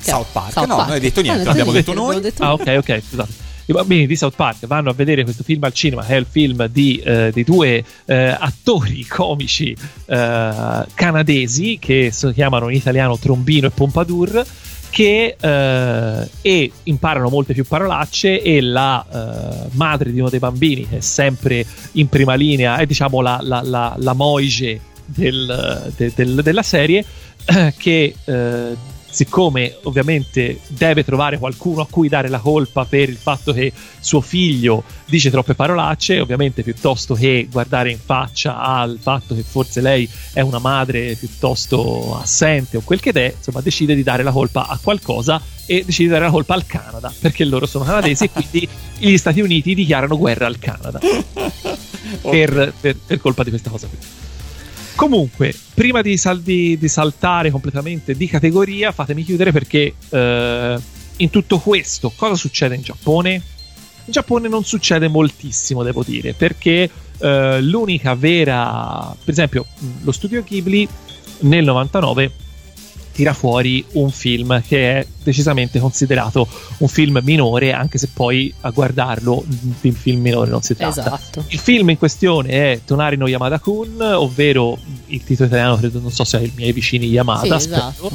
South Park. South no, Park. non hai detto niente, l'abbiamo detto noi. detto Ah, noi. ok, ok, scusate. I bambini di South Park vanno a vedere questo film al cinema, che è il film di, eh, di due eh, attori comici eh, canadesi che si chiamano in italiano Trombino e Pompadour. Che eh, e imparano molte più parolacce, e la eh, madre di uno dei bambini, che è sempre in prima linea, è diciamo la, la, la, la Moige del- de- del- della serie, che eh, siccome ovviamente deve trovare qualcuno a cui dare la colpa per il fatto che suo figlio dice troppe parolacce, ovviamente piuttosto che guardare in faccia al fatto che forse lei è una madre piuttosto assente o quel che è, insomma decide di dare la colpa a qualcosa e decide di dare la colpa al Canada, perché loro sono canadesi e quindi gli Stati Uniti dichiarano guerra al Canada per, per- per colpa di questa cosa qui. Comunque, prima di, sal- di- di saltare completamente di categoria, fatemi chiudere perché eh, in tutto questo cosa succede in Giappone? In Giappone non succede moltissimo, devo dire, perché eh, l'unica vera, per esempio, lo studio Ghibli nel 99 tira fuori un film che è decisamente considerato un film minore, anche se poi a guardarlo di film minore non si tratta. Esatto. Il film in questione è Tonari no Yamada-kun, ovvero il titolo italiano credo non so se è I miei vicini Yamada, Sì, esatto.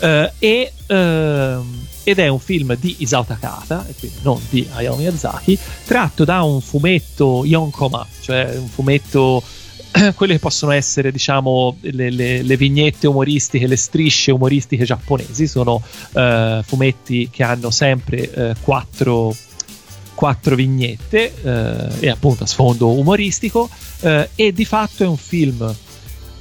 Eh, e, ehm, ed è un film di Isao Takahata, e quindi non di Hayao Miyazaki, tratto da un fumetto Yonkoma, cioè un fumetto quelle che possono essere diciamo le, le- le vignette umoristiche, le strisce umoristiche giapponesi, sono eh, fumetti che hanno sempre eh, quattro, quattro vignette eh, e appunto a sfondo umoristico eh, e di fatto è un film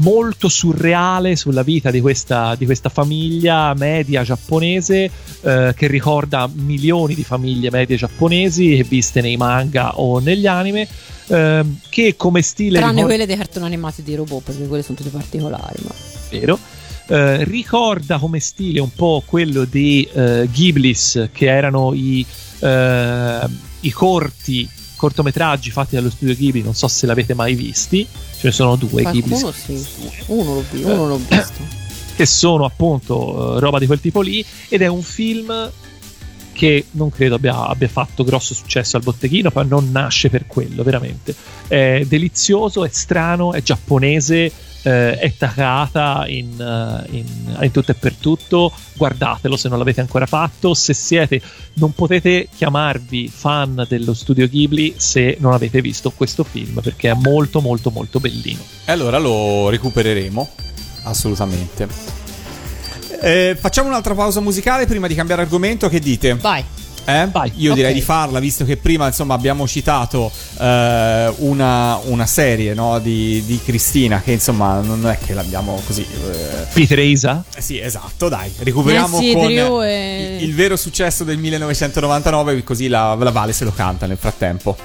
molto surreale sulla vita di questa, di questa famiglia media giapponese eh, che ricorda milioni di famiglie medie giapponesi viste nei manga o negli anime ehm, che come stile Tranne ricorda- quelle dei cartoni animati di robot, perché quelle sono tutte particolari. Ma... vero. Eh, ricorda come stile un po' quello di eh, Ghiblis, che erano i, eh, i corti cortometraggi fatti dallo studio Ghibli. Non so se l'avete mai visti, ce ne sono due. Qualcuno sì. Uno l'ho, vi- uno l'ho visto. che sono appunto eh, roba di quel tipo lì. Ed è un film che non credo abbia, abbia fatto grosso successo al botteghino, ma non nasce per quello, veramente. È delizioso, è strano, è giapponese, eh, è Takahata in, eh, in- in tutto e per tutto. Guardatelo se non l'avete ancora fatto. Se siete, non potete chiamarvi fan dello studio Ghibli se non avete visto questo film, perché è molto, molto, molto bellino. E allora lo recupereremo. Assolutamente. Eh, facciamo un'altra pausa musicale prima di cambiare argomento. Che dite? Vai. Eh? Vai. Io direi Ok. di farla, visto che prima insomma abbiamo citato eh, una, una serie no, di, di Cristina, che insomma non è che l'abbiamo così. eh, Peter Isa? eh sì, esatto, dai, recuperiamo Nancy con e- il, il vero successo del 1999, così la, la Vale se lo canta nel frattempo.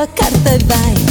Tua carta vai.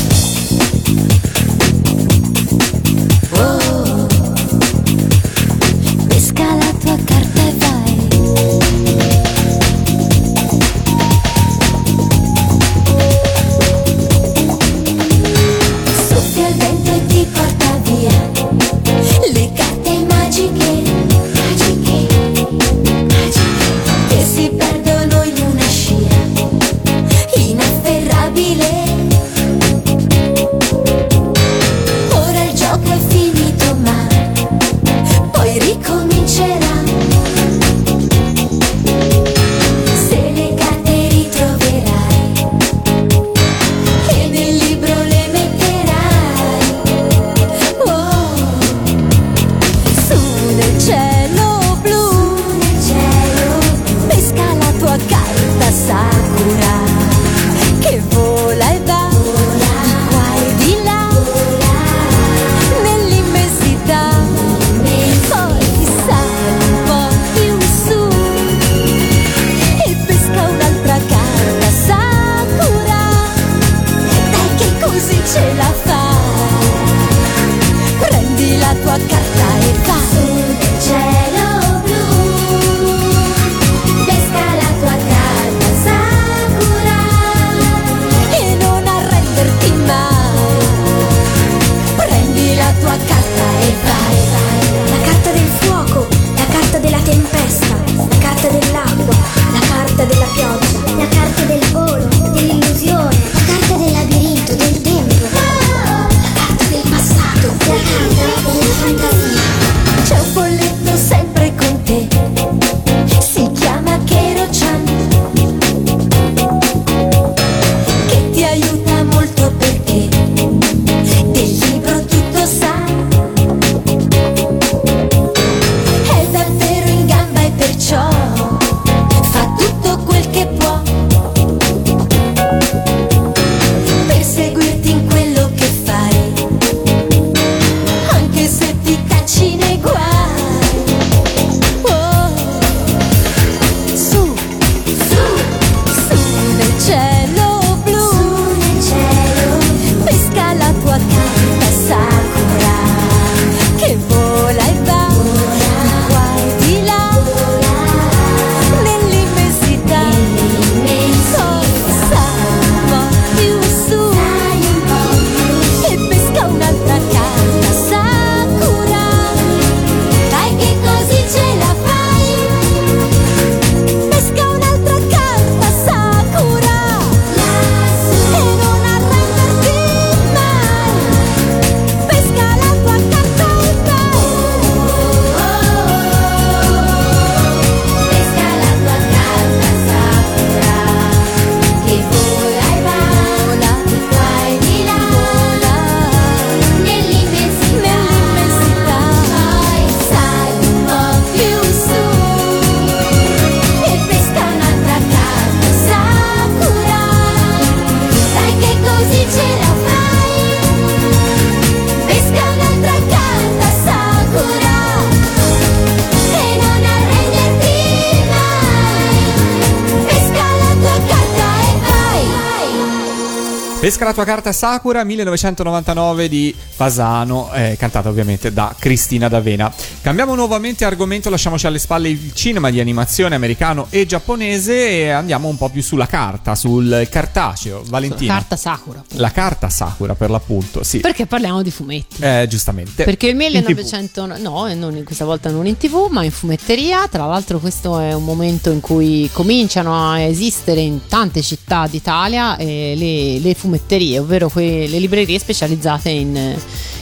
Pesca la tua carta Sakura 1999 di Fasano, eh, cantata ovviamente da Cristina D'Avena. Cambiamo nuovamente argomento, lasciamoci alle spalle il cinema di animazione americano e giapponese e andiamo un po' più sulla carta, sul cartaceo. Valentina. Carta Sakura. La carta Sakura per l'appunto, sì. Perché parliamo di fumetti. Eh, giustamente. Perché il In TV. 1900 no, non questa volta non in tv, ma in fumetteria. Tra l'altro, questo è un momento in cui cominciano a esistere in tante città d'Italia eh, le, le fumetterie, ovvero que- le librerie specializzate in,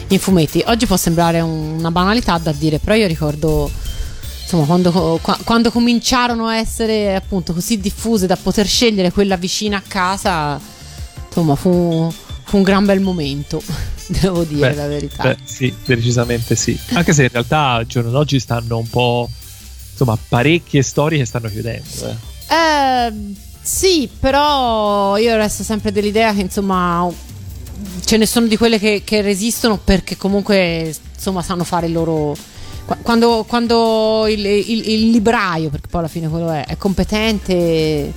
in fumetti. Oggi può sembrare un- una banalità da dire, però io ricordo. Insomma, quando, qua- quando cominciarono a essere appunto così diffuse da poter scegliere quella vicina a casa, insomma, fu, fu un gran bel momento, devo dire Beh, la verità. Beh, sì, decisamente sì. Anche se in realtà al giorno d'oggi stanno un po'. Insomma, parecchie storie che stanno chiudendo. eh. Eh, sì, però io resto sempre dell'idea che insomma ce ne sono di quelle che, che resistono perché comunque insomma sanno fare il loro... qua- Quando, quando il, il- il libraio, perché poi alla fine quello è, è competente,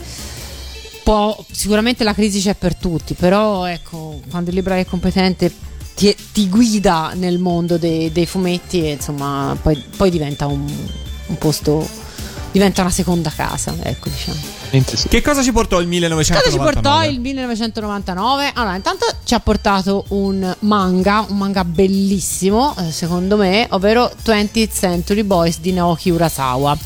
può, sicuramente la crisi c'è per tutti, però ecco, quando il libraio è competente ti, ti guida nel mondo dei, dei fumetti e insomma poi, poi diventa un, un posto, diventa una seconda casa, ecco diciamo. Sì. Che cosa ci portò il Cosa 1999? ci portò il 1999? Allora, intanto ci ha portato un manga, un manga bellissimo, eh, secondo me, ovvero 20th Century Boys di Naoki Urasawa.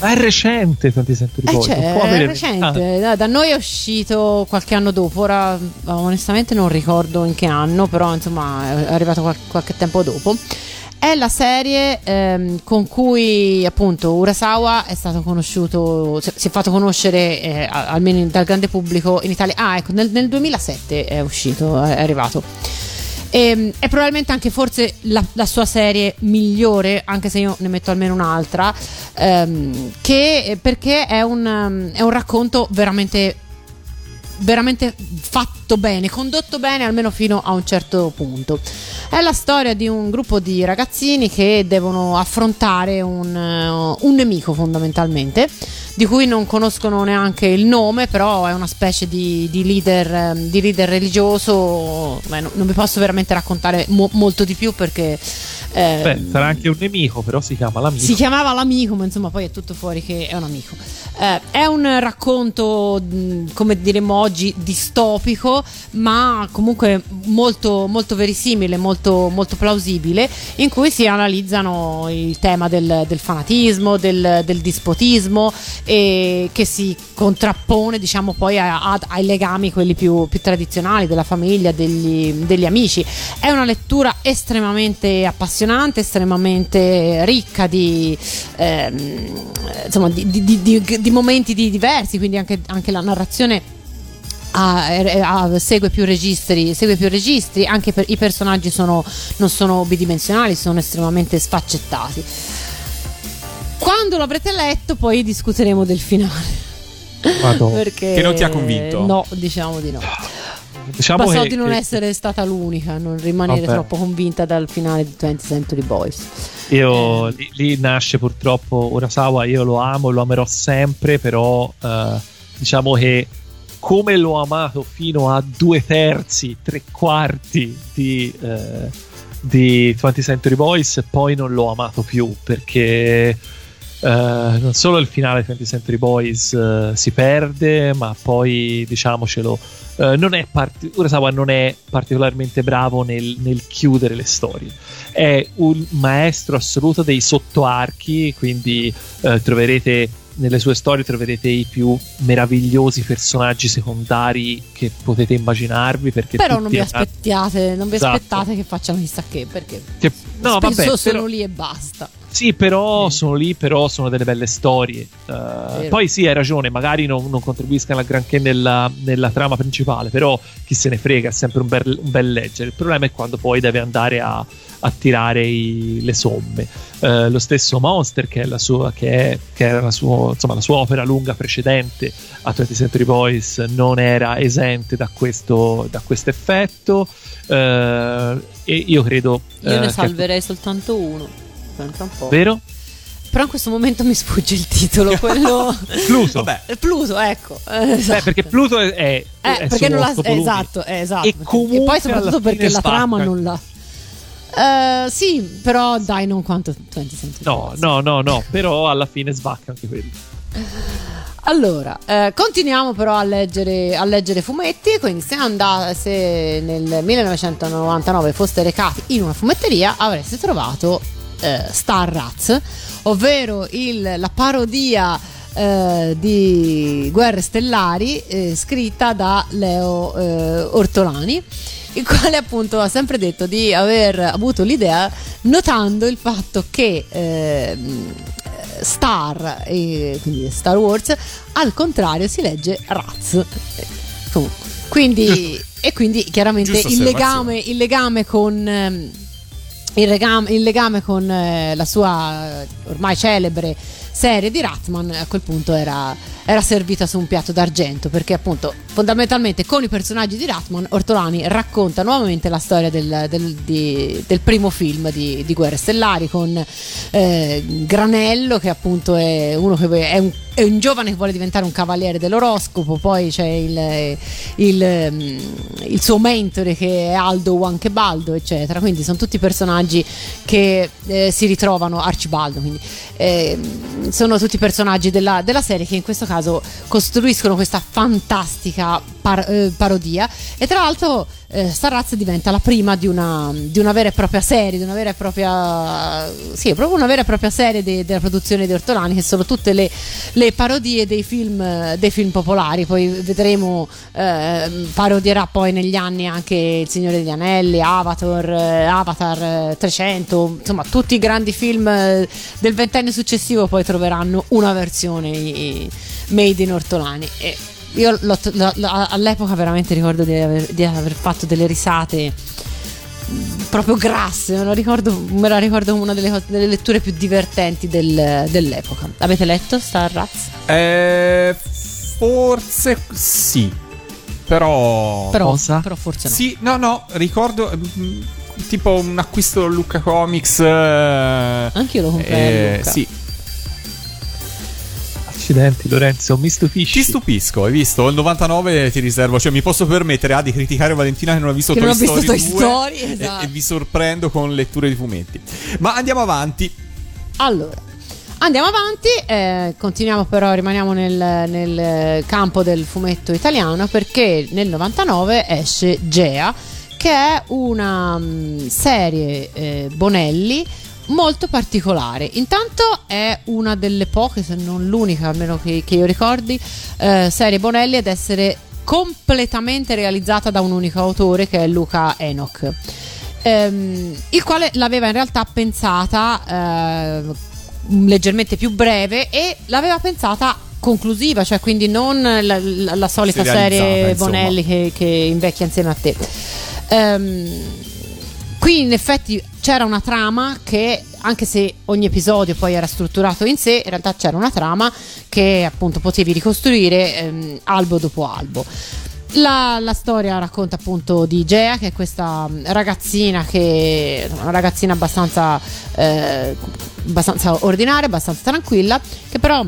Ma è recente 20 Century Eh, Boys. cioè, non può è recente, da, da noi è uscito qualche anno dopo, ora onestamente non ricordo in che anno, però insomma è arrivato qual- qualche tempo dopo. È la serie ehm, con cui appunto Urasawa è stato conosciuto, cioè, si è fatto conoscere eh, almeno dal grande pubblico in Italia. Ah, ecco, nel, nel 2007 è uscito, è arrivato. Ehm, è probabilmente anche forse la, la sua serie migliore, anche se io ne metto almeno un'altra, ehm, che, perché è un, um, è un racconto veramente, veramente fatto bene, condotto bene almeno fino a un certo punto. È la storia di un gruppo di ragazzini che devono affrontare un, eh, un nemico fondamentalmente, di cui non conoscono neanche il nome, però è una specie di, di leader, ehm, di leader religioso. Beh, no- non vi posso veramente raccontare mo- molto di più perché... ehm, Beh, sarà anche un nemico, però si chiama l'amico. si chiamava l'amico, ma insomma poi è tutto fuori che è un amico. Eh, è un racconto, come diremmo oggi, distopico, ma comunque molto, molto verisimile, molto, molto plausibile, in cui si analizzano il tema del, del fanatismo, del, del dispotismo, e che si contrappone, diciamo, poi a- a- ai legami, quelli più, più tradizionali, della famiglia, degli, degli amici. È una lettura estremamente appassionante, estremamente ricca di, ehm, insomma, di, di- di- momenti di- diversi, quindi anche, anche la narrazione ha- ha- segue più registri, segue più registri, anche per, i personaggi sono, non sono bidimensionali, sono estremamente sfaccettati. Quando lo avrete letto, poi discuteremo del finale. Perché Che non ti ha convinto? No, diciamo di no. Diciamo Basta che, di non che essere stata l'unica, non rimanere Vabbè. troppo convinta dal finale di 20th Century Boys. io Eh. lì, lì nasce purtroppo Urasawa, io lo amo, lo amerò sempre, però eh, diciamo che come l'ho amato fino a due terzi, tre quarti di, eh, di 20th Century Boys, poi non l'ho amato più perché eh, non solo il finale di 20th Century Boys eh, si perde, ma poi diciamocelo, eh, non è parti- Urasawa non è particolarmente bravo nel, nel chiudere le storie. È un maestro assoluto dei sottoarchi, quindi eh, troverete nelle sue storie troverete i più meravigliosi personaggi secondari che potete immaginarvi Però non vi aspettate, non vi Esatto. aspettate che facciano chissà che, perché che- no, spesso vabbè, sono però- lì e basta. sì, però sono lì, però sono delle belle storie. Uh, poi sì, hai ragione, magari non, non contribuiscano a granché nella, nella trama principale, però chi se ne frega, è sempre un bel, un bel leggere. Il problema è quando poi deve andare a, a tirare i- le somme. Uh, lo stesso Monster, che, è la sua, che, è, che era la sua, insomma, la sua opera lunga precedente a 20th Century Boys, non era esente da questo, da questo effetto. Uh, e io credo... Io eh, ne che- salverei soltanto uno. Pensa un po'. Vero? Però in questo momento mi sfugge il titolo, quello Pluto. Vabbè, Pluto, ecco. Eh, Beh, esatto. perché Pluto è, è, Eh, è perché non volumi. esatto, eh, esatto. E comunque poi soprattutto perché fine la spacca. trama non l'ha. Eh, sì, però dai, non quanto 20 Century No, no, no, no, però alla fine svacca anche quello. Allora, eh, continuiamo però a leggere, a leggere fumetti, quindi se, andate, se nel 1999 foste recati in una fumetteria avreste trovato eh, Star Rats, ovvero il- la parodia eh, di Guerre Stellari eh, scritta da Leo eh, Ortolani il quale appunto ha sempre detto di aver avuto l'idea notando il fatto che ehm, Star, e quindi Star Wars, al contrario si legge Raz. Eh. Quindi, e quindi chiaramente il legame, il legame con... ehm, il legame, il legame con eh, la sua eh, ormai celebre serie di Ratman a quel punto era, era servita su un piatto d'argento perché appunto fondamentalmente con i personaggi di Ratman Ortolani racconta nuovamente la storia del, del- di- del primo film di, di Guerre Stellari con eh, Granello che appunto è uno che è un è un giovane che vuole diventare un cavaliere dell'oroscopo, poi c'è il, il, mm, il suo mentore che è Aldo Wankebaldo, eccetera. Quindi sono tutti personaggi che eh, si ritrovano, Arcibaldo, quindi eh, sono tutti personaggi della, della serie che in questo caso costruiscono questa fantastica par- eh, parodia e tra l'altro eh, Starraz diventa la prima di una, di una vera e propria serie, di una vera e propria sì, proprio una vera e propria serie de- della produzione di Ortolani che sono tutte le, le parodie dei film, eh, dei film popolari, poi vedremo eh, parodierà poi negli anni anche Il Signore degli Anelli, Avatar, eh, Avatar eh, 300, insomma tutti i grandi film eh, del ventennio successivo poi troveranno una versione made in Ortolani. E io l'ho- l'ho- l'ho- all'epoca veramente ricordo di aver, di aver fatto delle risate proprio grasse, me, lo ricordo, me la ricordo come una delle, delle letture più divertenti del- dell'epoca. Avete letto Star Rats? Eh, forse sì. Però. Però, Cosa? però forse no. Sì, no, no, ricordo. mm, Tipo un acquisto Lucca Comics. eh, Anch'io lo comprai eh. Sì, Accidenti, Lorenzo, mi stupisci. ti stupisco, hai visto? Il 99 ti riservo, cioè mi posso permettere ah, di criticare Valentina che non ha visto Che Toy non ha visto Story Toy 2 Story, e- esatto. e, vi sorprendo con letture di fumetti. Ma andiamo avanti. Allora, andiamo avanti, eh, continuiamo però, rimaniamo nel, nel campo del fumetto italiano perché nel 99 esce Gea, che è una mm, serie eh, Bonelli molto particolare. Intanto è una delle poche, se non l'unica, almeno che, che io ricordi, eh, serie Bonelli ad essere completamente realizzata da un unico autore che è Luca Enoch. Ehm, il quale l'aveva in realtà pensata eh, leggermente più breve e l'aveva pensata conclusiva, cioè quindi non la, la- la solita serie. Bonelli che, che invecchia insieme a te. Ehm, qui in effetti c'era una trama che anche se ogni episodio poi era strutturato in sé, in realtà c'era una trama che appunto potevi ricostruire ehm, albo dopo albo. La, la storia racconta appunto di Gea, che è questa mm, ragazzina che una ragazzina abbastanza, eh, abbastanza ordinaria, abbastanza tranquilla, che però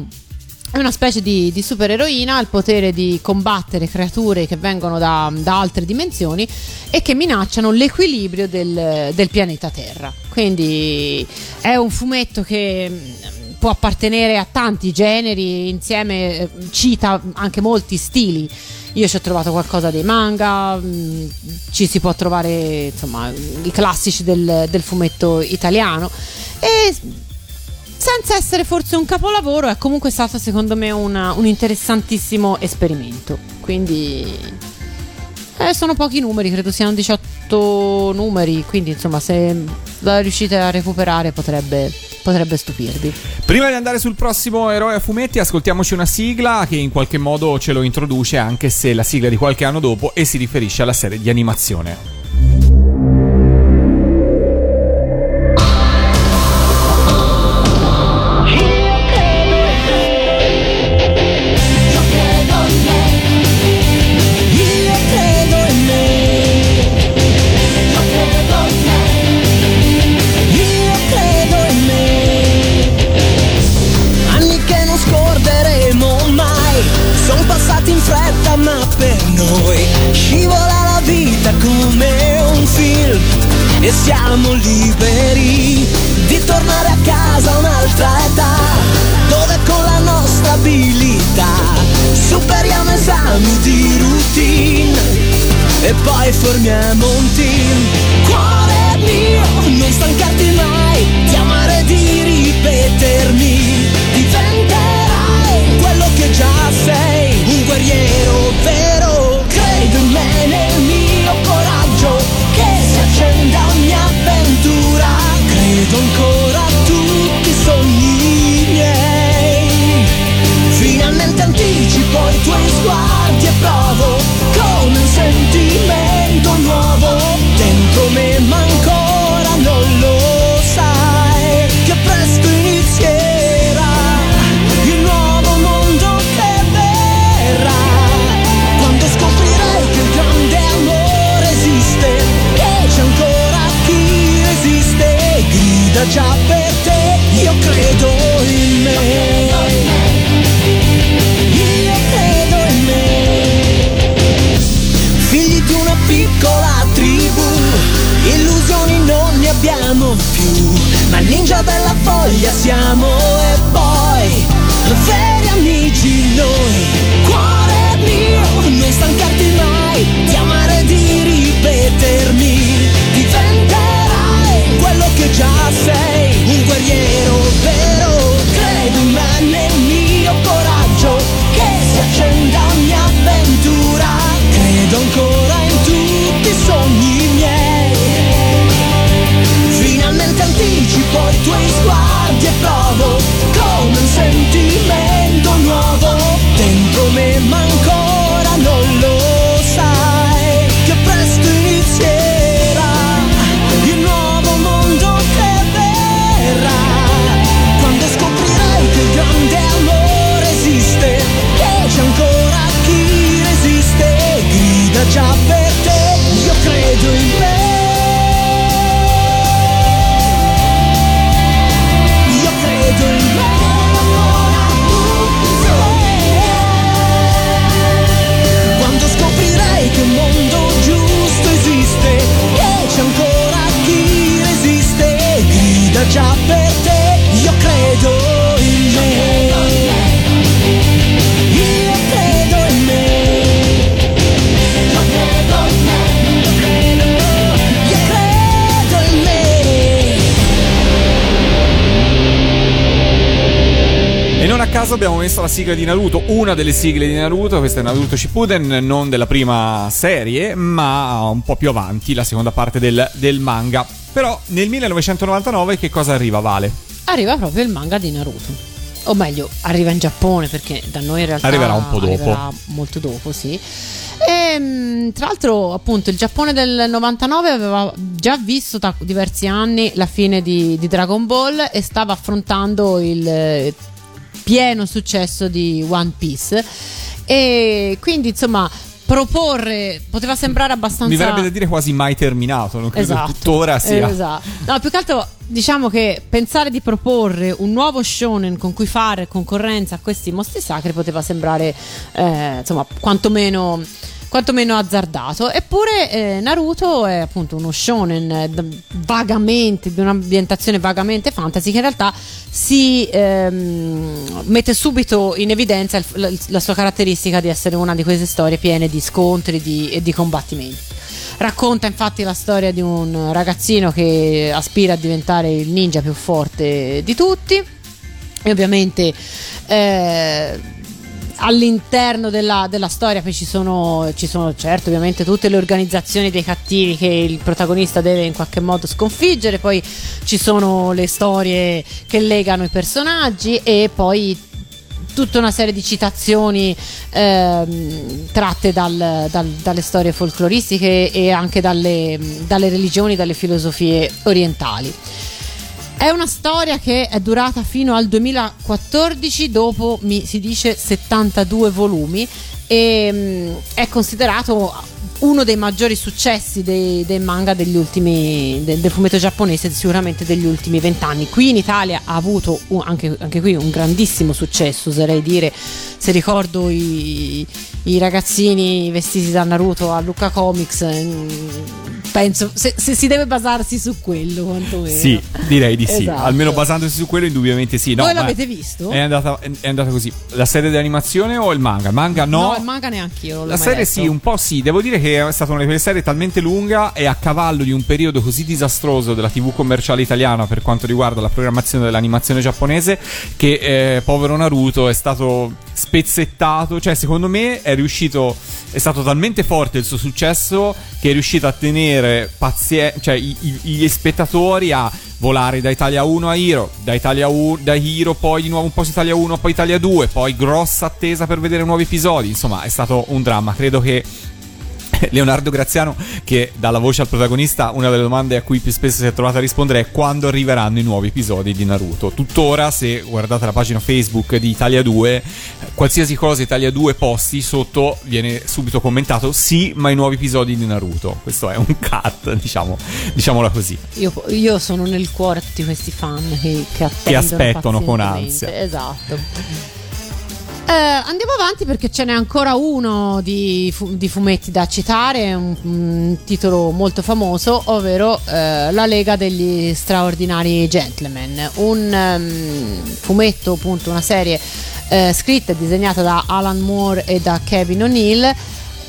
è una specie di, di supereroina, ha il potere di combattere creature che vengono da, da altre dimensioni e che minacciano l'equilibrio del, del pianeta Terra. Quindi è un fumetto che mm, può appartenere a tanti generi, insieme eh, cita anche molti stili. Io ci ho trovato qualcosa dei manga, mh, ci si può trovare insomma i classici del, del fumetto italiano e senza essere forse un capolavoro è comunque stato secondo me una- un interessantissimo esperimento. Quindi eh, sono pochi numeri, credo siano 18 numeri, quindi insomma se la riuscite a recuperare potrebbe, potrebbe stupirvi. Prima di andare sul prossimo eroe a fumetti, ascoltiamoci una sigla che in qualche modo ce lo introduce, anche se la sigla di qualche anno dopo e si riferisce alla serie di animazione. E siamo liberi di tornare a casa a un'altra età. Dove con la nostra abilità superiamo esami di routine e poi formiamo un team. Cuore mio, non stancarti già per te, io credo. Caso abbiamo messo la sigla di Naruto, una delle sigle di Naruto, questa è Naruto Shippuden, non della prima serie, ma un po' più avanti, la seconda parte del, del manga. Però nel 1999 che cosa arriva, Vale? Arriva proprio il manga di Naruto. O meglio, arriva in Giappone perché da noi in realtà Arriverà un po' dopo. arriverà molto dopo, sì. E, mh, tra l'altro, appunto, il Giappone del 99 aveva già visto da diversi anni la fine di, di Dragon Ball e stava affrontando il pieno successo di One Piece. E quindi, insomma, proporre poteva sembrare abbastanza. Mi verrebbe da dire quasi mai terminato, non credo Esatto. tuttora sia. Esatto. No, più che altro diciamo che pensare di proporre un nuovo shonen con cui fare concorrenza a questi mostri sacri poteva sembrare eh, insomma quantomeno quantomeno azzardato. Eppure eh, Naruto è appunto uno shonen eh, vagamente di un'ambientazione vagamente fantasy che in realtà si ehm, mette subito in evidenza il- la, la sua caratteristica di essere una di queste storie piene di scontri di- e di combattimenti. Racconta infatti la storia di un ragazzino che aspira a diventare il ninja più forte di tutti. E ovviamente eh, all'interno della, della storia poi ci sono, ci sono certo ovviamente tutte le organizzazioni dei cattivi che il protagonista deve in qualche modo sconfiggere, poi ci sono le storie che legano i personaggi e poi tutta una serie di citazioni ehm, tratte dal- dal- dalle storie folcloristiche e anche dalle, dalle religioni, dalle filosofie orientali. È una storia che è durata fino al 2014, dopo mi si dice 72 volumi e mm, è considerato uno dei maggiori successi dei, dei manga degli ultimi de- del fumetto giapponese sicuramente degli ultimi vent'anni. Qui in Italia ha avuto un- anche, anche qui un grandissimo successo oserei dire se ricordo i, i ragazzini vestiti da Naruto a Luca Comics mm, penso se, se si deve basarsi su quello quantomeno Sì, direi di sì. Esatto. Almeno basandosi su quello, indubbiamente sì. No, Voi l'avete visto? È andata, è- andata così. La serie di animazione o il manga? Il manga no. No, il manga neanche io. La serie sì, un po' sì. Devo dire che è stata una di quelle serie talmente lunga e a cavallo di un periodo così disastroso della TV commerciale italiana per quanto riguarda la programmazione dell'animazione giapponese che eh, povero Naruto è stato spezzettato. Cioè, secondo me è riuscito. È stato talmente forte il suo successo che è riuscito a tenere pazie- cioè, i- i- gli spettatori a volare da Italia 1 a Hero, da Italia 1 da Hero poi di nuovo un po' su Italia 1, poi Italia 2, poi grossa attesa per vedere nuovi episodi. Insomma, è stato un dramma. Credo che Leonardo Graziano, che dà la voce al protagonista, una delle domande a cui più spesso si è trovato a rispondere è quando arriveranno i nuovi episodi di Naruto. Tuttora, se guardate la pagina Facebook di Italia 2, qualsiasi cosa Italia 2 posti sotto viene subito commentato sì, ma i nuovi episodi di Naruto. Questo è un cut, diciamo, diciamola così. Io, io sono nel cuore tutti questi fan che, che attendono aspettano con ansia. Esatto. Eh, andiamo avanti perché ce n'è ancora uno di, fu- di fumetti da citare, un, un titolo molto famoso, ovvero eh, La Lega degli Straordinari Gentlemen, un ehm, fumetto, appunto una serie eh, scritta e disegnata da Alan Moore e da Kevin O'Neill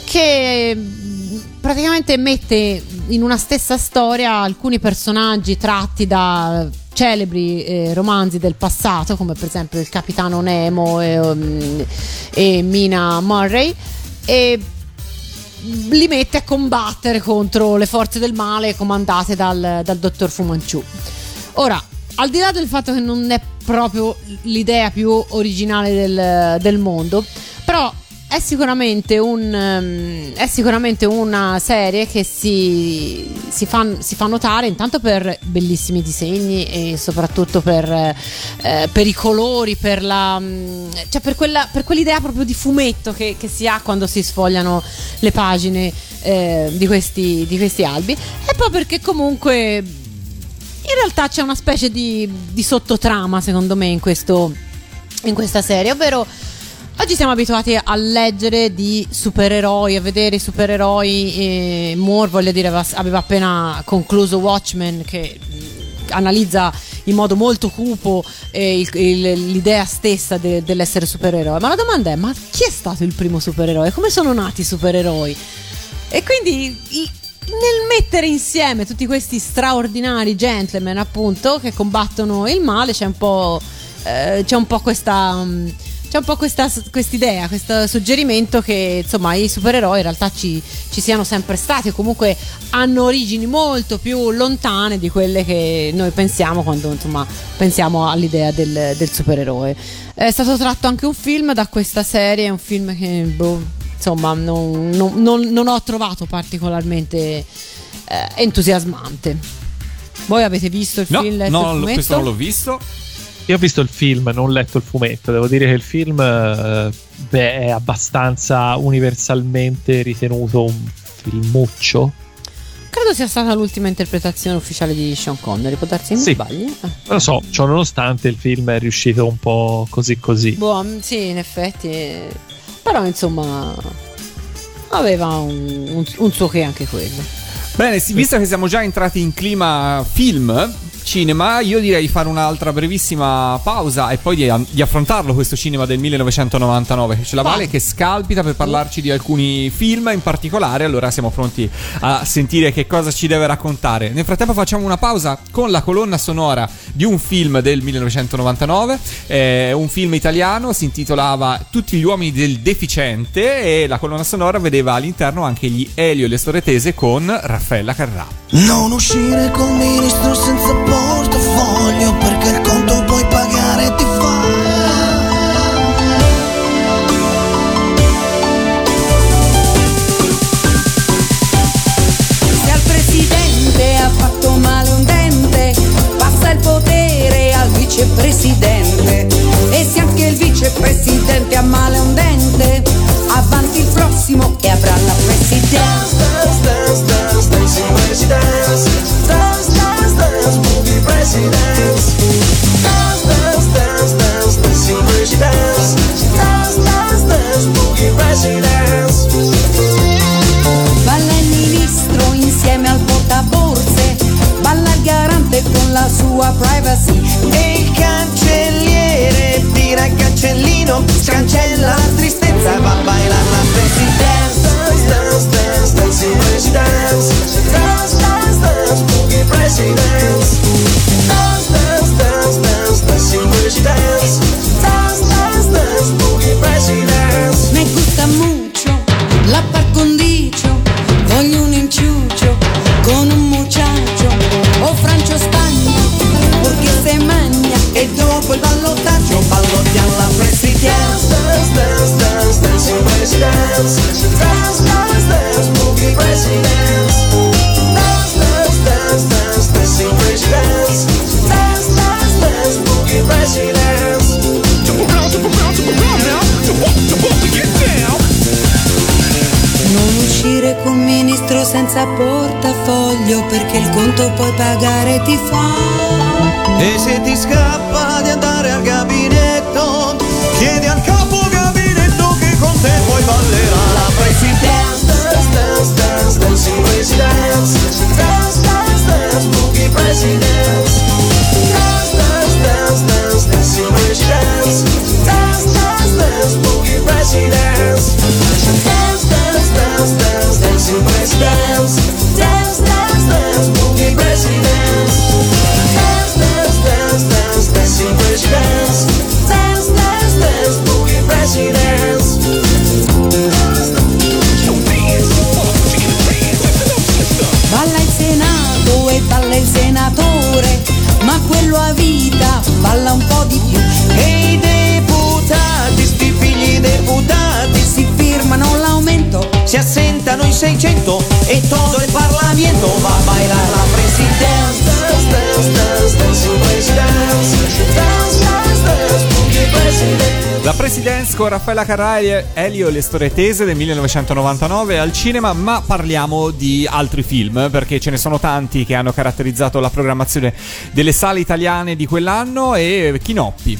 che mh, praticamente mette in una stessa storia alcuni personaggi tratti da celebri eh, romanzi del passato, come per esempio il capitano Nemo e, um, e Mina Murray, e li mette a combattere contro le forze del male comandate dal, dal dottor Fu Manchu. Ora, al di là del fatto che non è proprio l'idea più originale del, del mondo, però è sicuramente, un, ehm, è sicuramente una serie che si, si, fa, si fa notare intanto per bellissimi disegni e soprattutto per, eh, per i colori, per, la, mm, cioè per, quella- per quell'idea proprio di fumetto che, che si ha quando si sfogliano le pagine eh, di, questi, di questi albi. E poi perché comunque in realtà c'è una specie di, di sottotrama, secondo me, in, questo, in questa serie, ovvero oggi siamo abituati a leggere di supereroi, a vedere supereroi. Moore, voglio dire, aveva, appena concluso Watchmen che mh, analizza in modo molto cupo eh, il- il- l'idea stessa de- dell'essere supereroe. Ma la domanda è: ma chi è stato il primo supereroe? Come sono nati i supereroi? E quindi i- nel mettere insieme tutti questi straordinari gentleman, appunto, che combattono il male, c'è un po', eh, c'è un po' questa. mm, C'è un po' questa idea, questo suggerimento che insomma i supereroi in realtà ci, ci siano sempre stati o comunque hanno origini molto più lontane di quelle che noi pensiamo quando insomma pensiamo all'idea del, del supereroe. È stato tratto anche un film da questa serie, un film che boh, insomma non, non- non- non ho trovato particolarmente eh, entusiasmante. Voi avete visto il No, film? no, questo non l'ho visto. Io ho visto il film, non ho letto il fumetto. Devo dire che il film eh, beh, è abbastanza universalmente ritenuto un filmuccio. Credo sia stata l'ultima interpretazione ufficiale di Sean Connery, può darsi mi Sì. sbagli? Non lo so, ciò nonostante il film è riuscito un po' così così. Boh, mm, sì, in effetti. Però insomma aveva un, un- un suo che anche quello. Bene, sì, visto che siamo già entrati in clima film, cinema, io direi di fare un'altra brevissima pausa e poi di, di affrontarlo questo cinema del 1999. C'è la Vale che scalpita per parlarci di alcuni film in particolare, allora siamo pronti a sentire che cosa ci deve raccontare. Nel frattempo facciamo una pausa con la colonna sonora di un film del 1999, è un film italiano, si intitolava Tutti gli uomini del deficiente e la colonna sonora vedeva all'interno anche gli Elio e le storie tese con Raffaella Carrà. Non uscire col ministro senza portafoglio perché il conto puoi pagare ti fa. Se al presidente ha fatto male un dente, passa il potere al vicepresidente. E se anche il vicepresidente ha male un dente, avanti il prossimo e avrà la presidenza. Cancellino, scancella la tristezza va a bailare la presidenza. La Presidence con Raffaella Carrà e Elio e le storie tese del 1999 al cinema, ma parliamo di altri film perché ce ne sono tanti che hanno caratterizzato la programmazione delle sale italiane di quell'anno e Chinoppi.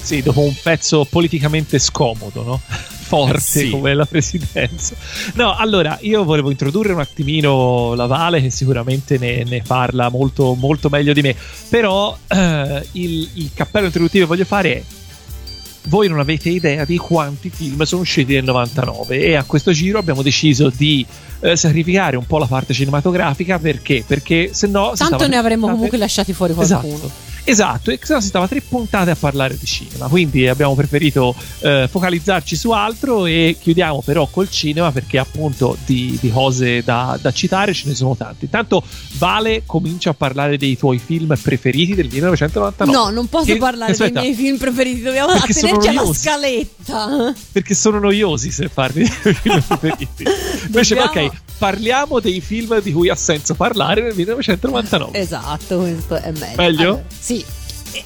Sì, dopo un pezzo politicamente scomodo, no? Forte Sì. come la presidenza. No, allora io volevo introdurre un attimino la Vale, che sicuramente ne, ne parla molto, molto meglio di me. Però eh, il, il cappello introduttivo che voglio fare è. Voi non avete idea di quanti film sono usciti nel 99 e a questo giro abbiamo deciso di eh, sacrificare un po' la parte cinematografica perché? Perché se no Tanto ne avremmo comunque lasciati fuori qualcuno. Esatto. Esatto, e se no si stava tre puntate a parlare di cinema, quindi abbiamo preferito eh, focalizzarci su altro e chiudiamo però col cinema perché appunto di, di cose da, da citare ce ne sono tanti. Intanto Vale comincia a parlare dei tuoi film preferiti del 1999. No, non posso Che- parlare aspetta, dei miei film preferiti, dobbiamo attenerci alla scaletta. Perché sono noiosi se parli dei tuoi film preferiti. Invece, Dobbiamo- ok, parliamo dei film di cui ha senso parlare nel 1999. Esatto, questo è meglio. Meglio? Allora, sì.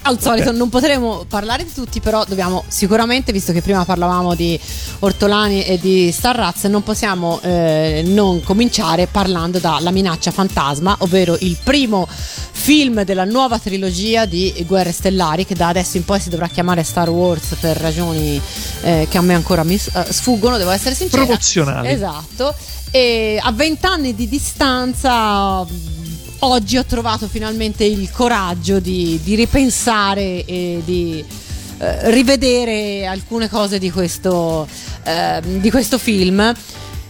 Al solito non potremo parlare di tutti, però dobbiamo sicuramente, visto che prima parlavamo di Ortolani e di Starraz, non possiamo eh, non cominciare parlando da La minaccia fantasma, ovvero il primo film della nuova trilogia di Guerre Stellari, che da adesso in poi si dovrà chiamare Star Wars per ragioni eh, che a me ancora mi eh, sfuggono, devo essere sincera. Promozionali. Esatto. E a vent'anni di distanza, mh, oggi ho trovato finalmente il coraggio di, di ripensare e di eh, rivedere alcune cose di questo, eh, di questo film.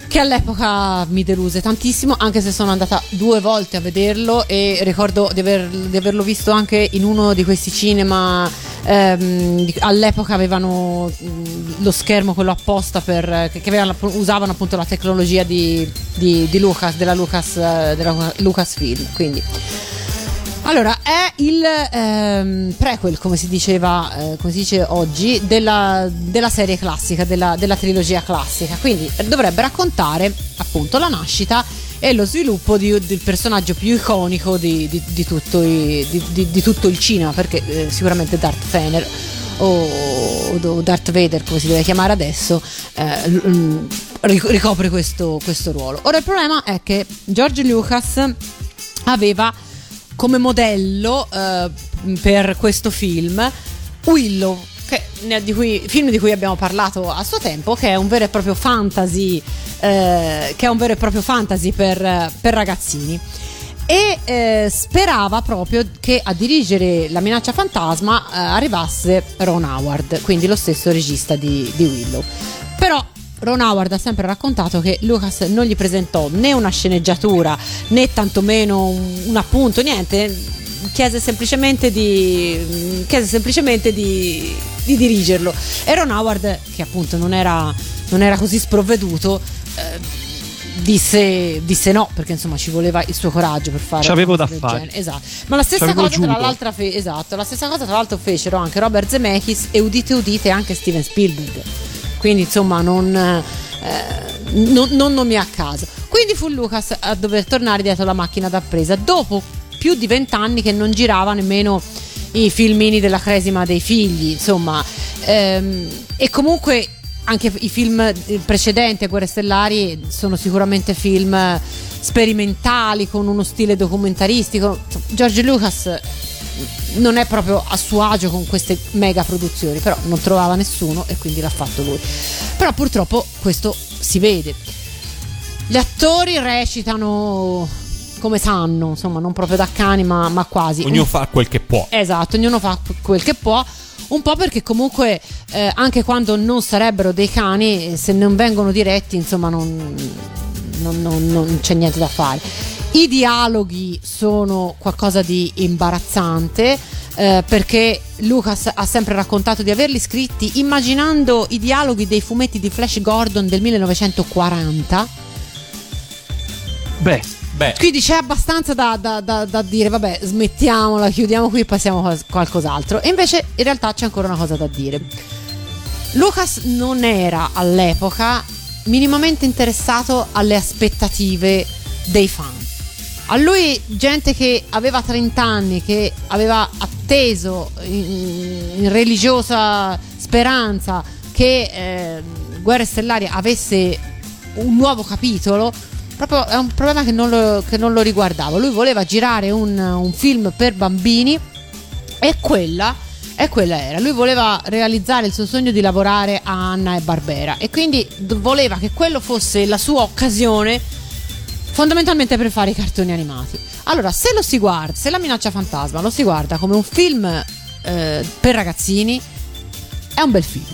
Che all'epoca mi deluse tantissimo, anche se sono andata due volte a vederlo e ricordo di, aver- di averlo visto anche in uno di questi cinema. ehm, all'epoca avevano mh, lo schermo quello apposta per che, avevano- usavano appunto la tecnologia di, di- di Lucas, della Lucas, eh, della Lucasfilm. Quindi allora, è il ehm, prequel, come si diceva, eh, come si dice oggi, della, della serie classica, della, della trilogia classica. Quindi dovrebbe raccontare appunto la nascita e lo sviluppo di- del personaggio più iconico di, di- di tutto, i- tutto il cinema, perché eh, sicuramente Darth Fener o, Darth Vader, come si deve chiamare adesso, eh, ricopre questo, questo ruolo. Ora il problema è che George Lucas aveva come modello eh, per questo film Willow, che, di cui- film di cui abbiamo parlato a suo tempo, che è un vero e proprio fantasy, eh, che è un vero e proprio fantasy per, per ragazzini. E eh, sperava proprio che a dirigere la minaccia fantasma eh, arrivasse Ron Howard, quindi lo stesso regista di, di Willow. Però Ron Howard ha sempre raccontato che Lucas non gli presentò né una sceneggiatura né tantomeno un, un appunto, niente. Chiese semplicemente di, chiese semplicemente di, di dirigerlo. E Ron Howard, che appunto non era, non era così sprovveduto, eh, disse, disse no, perché insomma ci voleva il suo coraggio per fare C'avevo da fare. genere. Esatto. Ma la stessa cosa fe- esatto, la stessa cosa tra l'altro fecero anche Robert Zemeckis e udite udite anche Steven Spielberg. Quindi insomma non, eh, non, non nomi a caso. Quindi fu Lucas a dover tornare dietro la macchina da presa dopo più di vent'anni che non girava nemmeno i filmini della cresima dei figli, insomma. Ehm, e comunque anche i film precedenti a Guerre Stellari sono sicuramente film sperimentali con uno stile documentaristico. George Lucas non è proprio a suo agio con queste mega produzioni, però non trovava nessuno e quindi l'ha fatto lui. Però purtroppo questo si vede. Gli attori recitano come sanno, insomma, non proprio da cani, ma, ma quasi. Ognuno Un- fa quel che può. Esatto, ognuno fa quel che può. Un po' perché comunque eh, anche quando non sarebbero dei cani, eh, se non vengono diretti, insomma, non, non- non- non c'è niente da fare. I dialoghi sono qualcosa di imbarazzante. eh, perché Lucas ha sempre raccontato di averli scritti immaginando i dialoghi dei fumetti di Flash Gordon del 1940 Beh, Beh, quindi c'è abbastanza da, da- da- da dire, vabbè, smettiamola, chiudiamo qui e passiamo a qualcos'altro. E invece in realtà c'è ancora una cosa da dire. Lucas non era all'epoca minimamente interessato alle aspettative dei fan. A lui, gente che aveva 30 anni, che aveva atteso in, in religiosa speranza che eh, Guerre Stellari avesse un nuovo capitolo, proprio è un problema che non lo, che non lo riguardava. Lui voleva girare un, un film per bambini e quella, e quella era. Lui voleva realizzare il suo sogno di lavorare a Anna e Barbera e quindi voleva che quello fosse la sua occasione fondamentalmente per fare i cartoni animati. Allora, se lo si guarda, se la minaccia fantasma lo si guarda come un film eh, per ragazzini, è un bel film.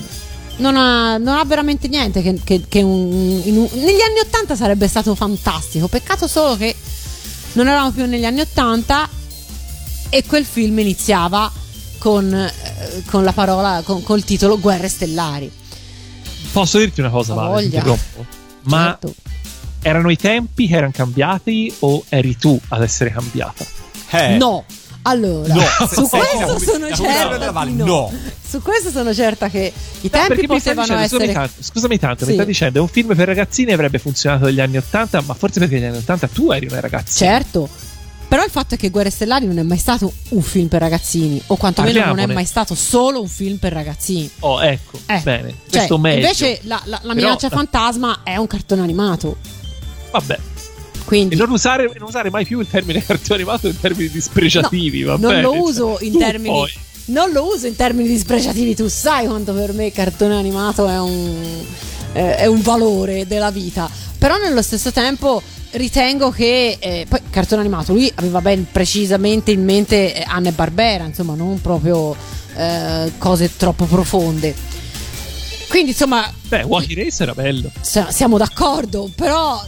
Non ha, non ha veramente niente che, che- che un, in un- negli anni 80 sarebbe stato fantastico. Peccato solo che non eravamo più negli anni 80 e quel film iniziava con, eh, con la parola, con, col titolo Guerre Stellari. posso dirti una cosa, Vale? Ma Certo. Erano i tempi che erano cambiati o eri tu ad essere cambiata? eh, No. Allora, No. su questo sono certa no. no. Su questo sono certa che i No, tempi mi potevano dicendo, scusami essere tanto, scusami tanto, mi Sì. stai dicendo è un film per ragazzini avrebbe funzionato negli anni 80, ma forse perché negli anni 80 tu eri una ragazzina. Certo. Però il fatto è che Guerre Stellari non è mai stato un film per ragazzini, o quantomeno non è Parliamone. mai stato solo un film per ragazzini. Oh, ecco, Eh, bene, Cioè, questo meglio. invece la, la- la Però- minaccia fantasma è un cartone animato. Vabbè, Quindi e non usare, non usare mai più il termine cartone animato in termini dispregiativi, va non bene? lo uso in tu termini poi- non lo uso in termini dispregiativi tu sai quanto per me cartone animato è un, eh, è un valore della vita però nello stesso tempo ritengo che eh, poi cartone animato lui aveva ben precisamente in mente eh, Anna e Barbera insomma non proprio eh, cose troppo profonde quindi insomma Beh, Wacky Race era bello. siamo d'accordo, però.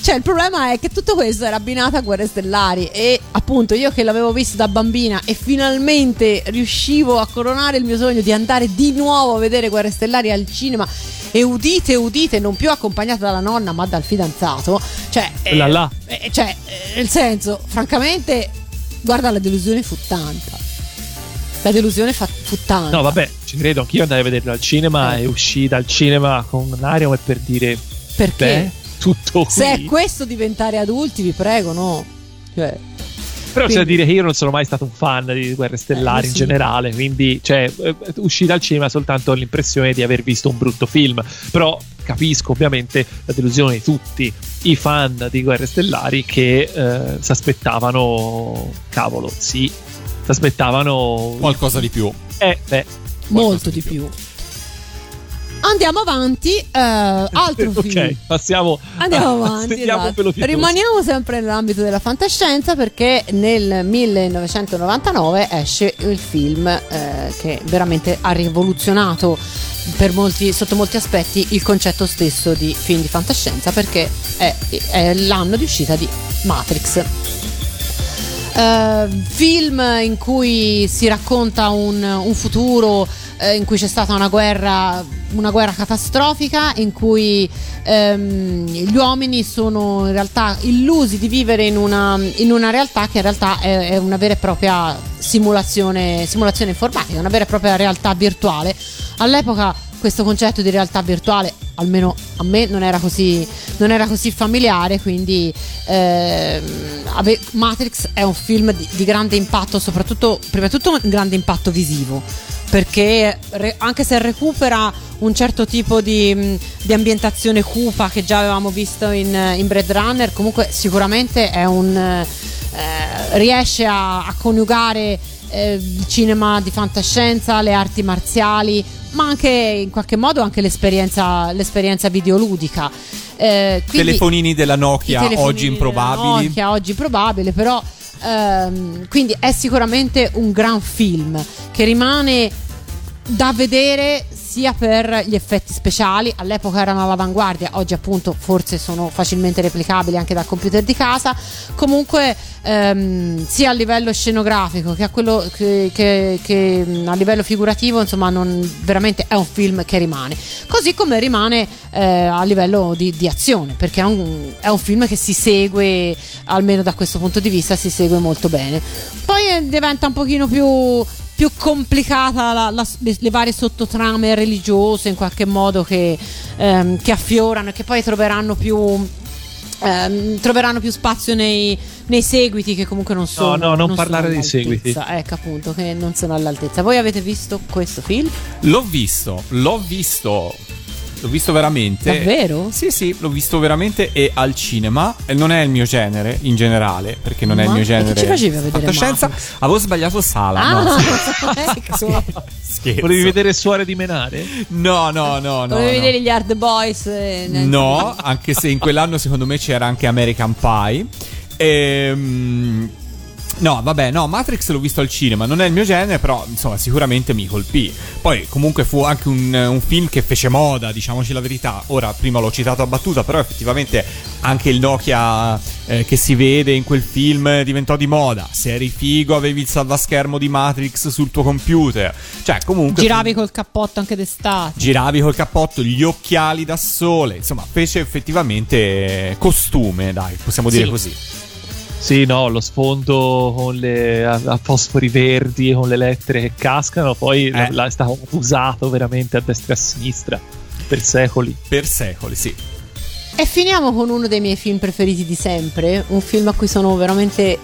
Cioè, il problema è che tutto questo era abbinato a Guerre Stellari. E appunto, io che l'avevo visto da bambina e finalmente riuscivo a coronare il mio sogno di andare di nuovo a vedere Guerre Stellari al cinema. E udite, udite, non più accompagnata dalla nonna, ma dal fidanzato. Cioè, eh, Là eh, cioè, eh, nel senso, francamente, guarda, la delusione fu tanta. La delusione fa- fu tanta. No, vabbè, ci credo, anch'io andai a vederlo al cinema Eh. e uscì dal cinema con un aria come per dire, Perché? beh, tutto qui. Se è questo diventare adulti, vi prego, no. Cioè, Però c'è da quindi- dire che io non sono mai stato un fan di Guerre Stellari Eh, in sì. generale, quindi cioè, eh, uscì dal cinema soltanto con l'impressione di aver visto un brutto film. Però capisco ovviamente la delusione di tutti i fan di Guerre Stellari che eh, si aspettavano, cavolo, sì, si aspettavano... qualcosa di più. Eh, beh, molto di più. Andiamo avanti. eh, altro ok, film. passiamo... Andiamo avanti. esatto. Rimaniamo sempre nell'ambito della fantascienza perché nel 1999 esce il film eh, che veramente ha rivoluzionato per molti- sotto molti aspetti il concetto stesso di film di fantascienza perché è, è l'anno di uscita di Matrix. Eh, film in cui si racconta un, un futuro eh, in cui c'è stata una guerra, una guerra catastrofica, in cui ehm, gli uomini sono in realtà illusi di vivere in una, in una realtà che in realtà è, è una vera e propria simulazione, simulazione informatica, una vera e propria realtà virtuale. All'epoca questo concetto di realtà virtuale, almeno a me, non era così, non era così familiare, quindi ave- Matrix è un film di, di grande impatto, soprattutto, prima di tutto, un grande impatto visivo. Perché re- anche se recupera un certo tipo di, di ambientazione cupa che già avevamo visto in, in Blade Runner, comunque sicuramente un, eh, riesce a, a coniugare eh, il cinema di fantascienza, le arti marziali, ma anche in qualche modo anche l'esperienza, l'esperienza videoludica. Eh, Telefonini della Nokia telefonini oggi improbabili. della Nokia, oggi improbabile, però ehm, quindi è sicuramente un gran film che rimane da vedere sia per gli effetti speciali, all'epoca erano all'avanguardia, oggi appunto forse sono facilmente replicabili anche dal computer di casa, comunque ehm, sia a livello scenografico che a, che, che- che, mh, a livello figurativo, insomma non, veramente è un film che rimane, così come rimane eh, a livello di, di azione, perché è un, è un film che si segue, almeno da questo punto di vista, si segue molto bene. Poi eh, diventa un pochino più più complicata la- la- le, le varie sottotrame religiose in qualche modo che, ehm, che affiorano e che poi troveranno più ehm, troveranno più spazio nei, nei seguiti che comunque non sono no, non sono parlare dei seguiti. ecco appunto che non sono all'altezza voi avete visto questo film? L'ho visto, l'ho visto. L'ho visto veramente. Davvero? Sì, sì, l'ho visto veramente e al cinema. E non è il mio genere in generale, perché non è il Ma- mio e che genere. ci facevi a vedere fantascienza. Avevo sbagliato sala. ah no, ecco scherzo. Volevi vedere Suore di Menare? No, no, no, no. dovevi no. vedere gli Hard Boys eh, No, anche se in quell'anno secondo me c'era anche American Pie. Ehm, no, vabbè, no, Matrix l'ho visto al cinema, non è il mio genere, però insomma sicuramente mi colpì. Poi comunque fu anche un, un film che fece moda, diciamoci la verità. Ora, prima l'ho citato a battuta, però effettivamente anche il Nokia eh, che si vede in quel film diventò di moda. Se eri figo avevi il salvaschermo di Matrix sul tuo computer. Cioè, comunque... giravi col cappotto anche d'estate Giravi col cappotto, gli occhiali da sole, insomma, fece effettivamente costume, dai, possiamo dire Sì. così. Sì, no, lo sfondo con le a, a fosfori verdi, con le lettere che cascano, poi Eh. là è stato usato veramente a destra e a sinistra per secoli. Per secoli, sì. E finiamo con uno dei miei film preferiti di sempre, un film a cui sono veramente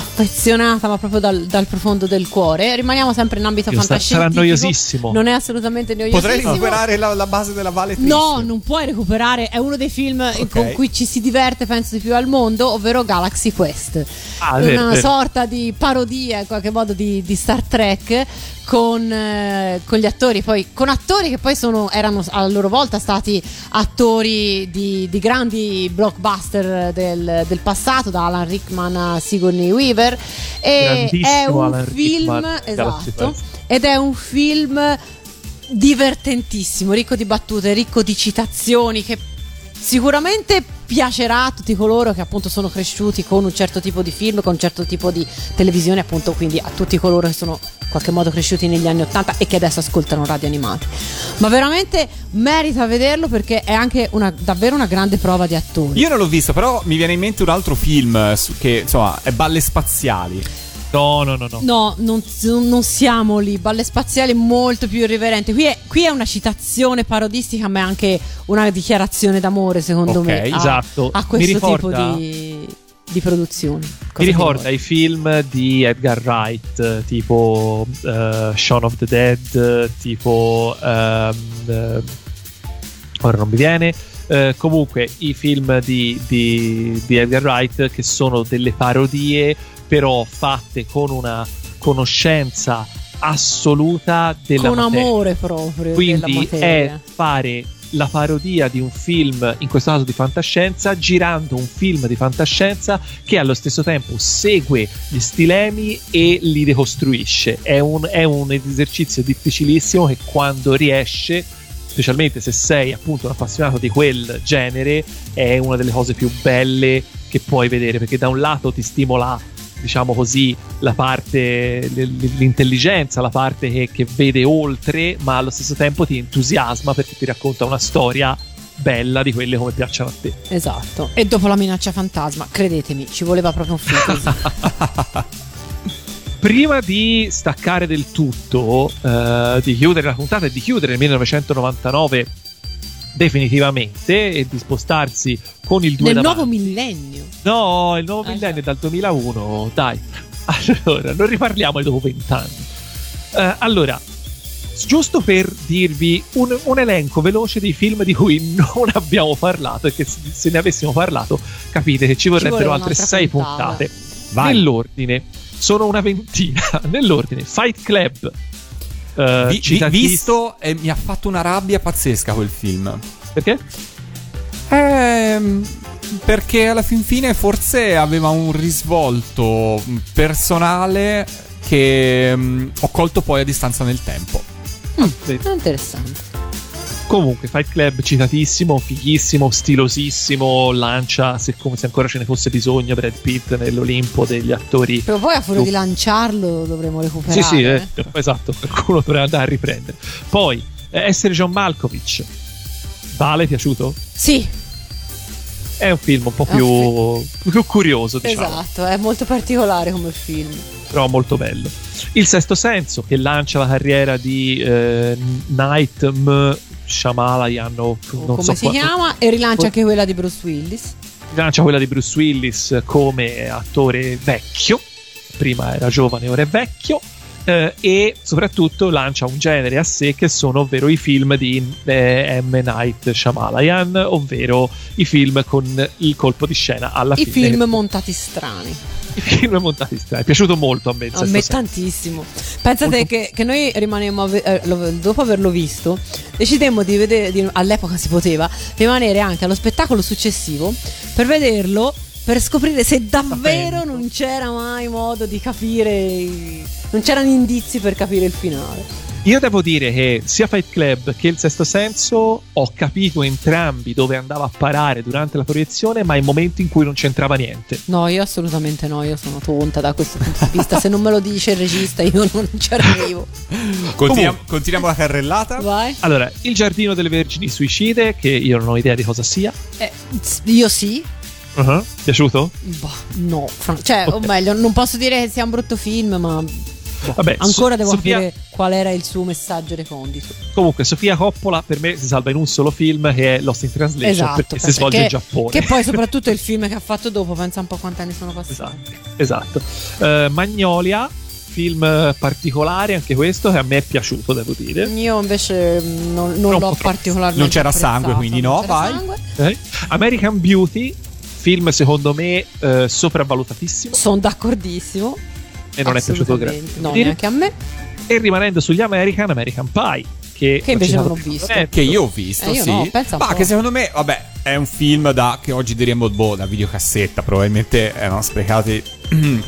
affezionata, ma proprio dal, dal profondo del cuore. Rimaniamo sempre in ambito fantascientifico. sarà noiosissimo. Non è assolutamente noiosissimo. Potrei recuperare la, la base della Vale Triste. No, non puoi recuperare. È uno dei film Ok. con cui ci si diverte, penso, di più al mondo, ovvero Galaxy Quest. Ah, È vero, una vero. sorta di parodia, in qualche modo, di, di Star Trek. Con, eh, con gli attori, poi con attori che poi sono, erano a loro volta stati attori di, di grandi blockbuster del, del passato, da Alan Rickman a Sigourney Weaver. E è un Alan film Rickman, esatto, ed è un film divertentissimo, ricco di battute, ricco di citazioni che sicuramente piacerà a tutti coloro che appunto sono cresciuti con un certo tipo di film, con un certo tipo di televisione, appunto quindi a tutti coloro che sono in qualche modo cresciuti negli anni 80 e che adesso ascoltano radio animati. Ma veramente merita vederlo perché è anche una, davvero una grande prova di attori. Io non l'ho visto, però mi viene in mente un altro film che, insomma, è Balle Spaziali. No, no, no, no. No, non, non siamo lì. Balle spaziali molto più irriverente. Qui è, qui è una citazione parodistica, ma è anche una dichiarazione d'amore, secondo Ok, me. a- esatto. A, Mi questo ricorda- tipo di, di produzione. Cosa Mi ti ricorda i film di Edgar Wright, tipo eh, Shaun of the Dead, tipo... ehm, eh, ora non mi viene. Eh, comunque i film di, di- di Edgar Wright che sono delle parodie però fatte con una conoscenza assoluta della Con materia. amore proprio. Quindi è fare la parodia di un film, in questo caso di fantascienza, girando un film di fantascienza che allo stesso tempo segue gli stilemi e li decostruisce. È un, è un esercizio difficilissimo che quando riesce, specialmente se sei appunto un appassionato di quel genere, è una delle cose più belle che puoi vedere, perché da un lato ti stimola diciamo così, la parte, l- l'intelligenza, la parte che, che vede oltre, ma allo stesso tempo ti entusiasma perché ti racconta una storia bella di quelle come piacciono a te. Esatto. E dopo la minaccia fantasma, credetemi, ci voleva proprio un film. Prima di staccare del tutto, eh, di chiudere la puntata e di chiudere il 1999 definitivamente e di spostarsi con il 2 Nel davanti. nuovo millennio. No, il nuovo Ah, millennio è dal 2001, dai. Allora, non riparliamo di dopo vent'anni. Eh, allora, giusto per dirvi un, un elenco veloce dei film di cui non abbiamo parlato e che se, ne avessimo parlato capite che ci vorrebbero voleva altre sei puntata. puntate. Vai. Nell'ordine, sono una ventina. Nell'ordine, Fight Club. Eh, Vi- vi- visto e mi ha fatto una rabbia pazzesca quel film. Perché? Ehm, perché alla fin fine forse aveva un risvolto personale che mm, ho colto poi a distanza nel tempo. Vedi. È interessante. Comunque, Fight Club citatissimo, fighissimo, stilosissimo, lancia, se, come se ancora ce ne fosse bisogno, Brad Pitt nell'Olimpo degli attori. Però poi a fuori di lanciarlo dovremo recuperare. Sì, sì, eh, esatto, qualcuno dovrà andare a riprendere. Poi, eh, essere John Malkovich. Vale, piaciuto? Sì, È un film un po' più, più curioso, diciamo, esatto, è molto particolare come film. però molto bello. Il Sesto Senso, che lancia la carriera di eh, Night M. Shyamalan, o non come so si qua- chiama? E rilancia anche quella di Bruce Willis. lancia quella di Bruce Willis come attore vecchio, prima era giovane, ora è vecchio, eh, e soprattutto lancia un genere a sé che sono ovvero i film di eh, M. Night Shyamalan, ovvero i film con il colpo di scena alla I fine. film montati strani. Film montati strani. È piaciuto molto a me. A me tantissimo. Pensate Molto- che, che noi rimanemmo, eh, dopo averlo visto, decidemmo di vedere, di- all'epoca si poteva, rimanere anche allo spettacolo successivo per vederlo, per scoprire se davvero non c'era mai modo di capire, non c'erano indizi per capire il finale. Io devo dire che sia Fight Club che il Sesto Senso ho capito entrambi dove andava a parare durante la proiezione, ma in momenti in cui non c'entrava niente. No, io assolutamente no, io sono tonta da questo punto di vista. Se non me lo dice il regista, io non ci arrivo. Continuiamo, continuiamo la carrellata. Vai. Allora, Il giardino delle vergini suicide, che io non ho idea di cosa sia. Eh, io sì, Uh-huh. Piaciuto? Boh, no, cioè, o meglio, non posso dire che sia un brutto film, ma Vabbè, ancora So- devo Sofia- capire qual era il suo messaggio recondito. Comunque, Sofia Coppola per me si salva in un solo film che è Lost in Translation Esatto, perché si svolge in Giappone. Che poi soprattutto il film che ha fatto dopo, pensa un po' quanti anni sono passati. Esatto. esatto. Eh, Magnolia, film particolare anche questo che a me è piaciuto, devo dire. Io invece mh, non, non l'ho particolarmente Non c'era apprezzato, sangue, quindi no, vai. Eh? American Beauty, film secondo me eh, sopravvalutatissimo Sono d'accordissimo. E non è piaciuto granché. No, dire. neanche a me. E rimanendo sugli American, American Pie, che, Che invece non ho visto. Che io ho visto, Eh, io sì. no, Ma che secondo me, vabbè, è un film da che oggi diremmo boh, da videocassetta. Probabilmente erano sprecati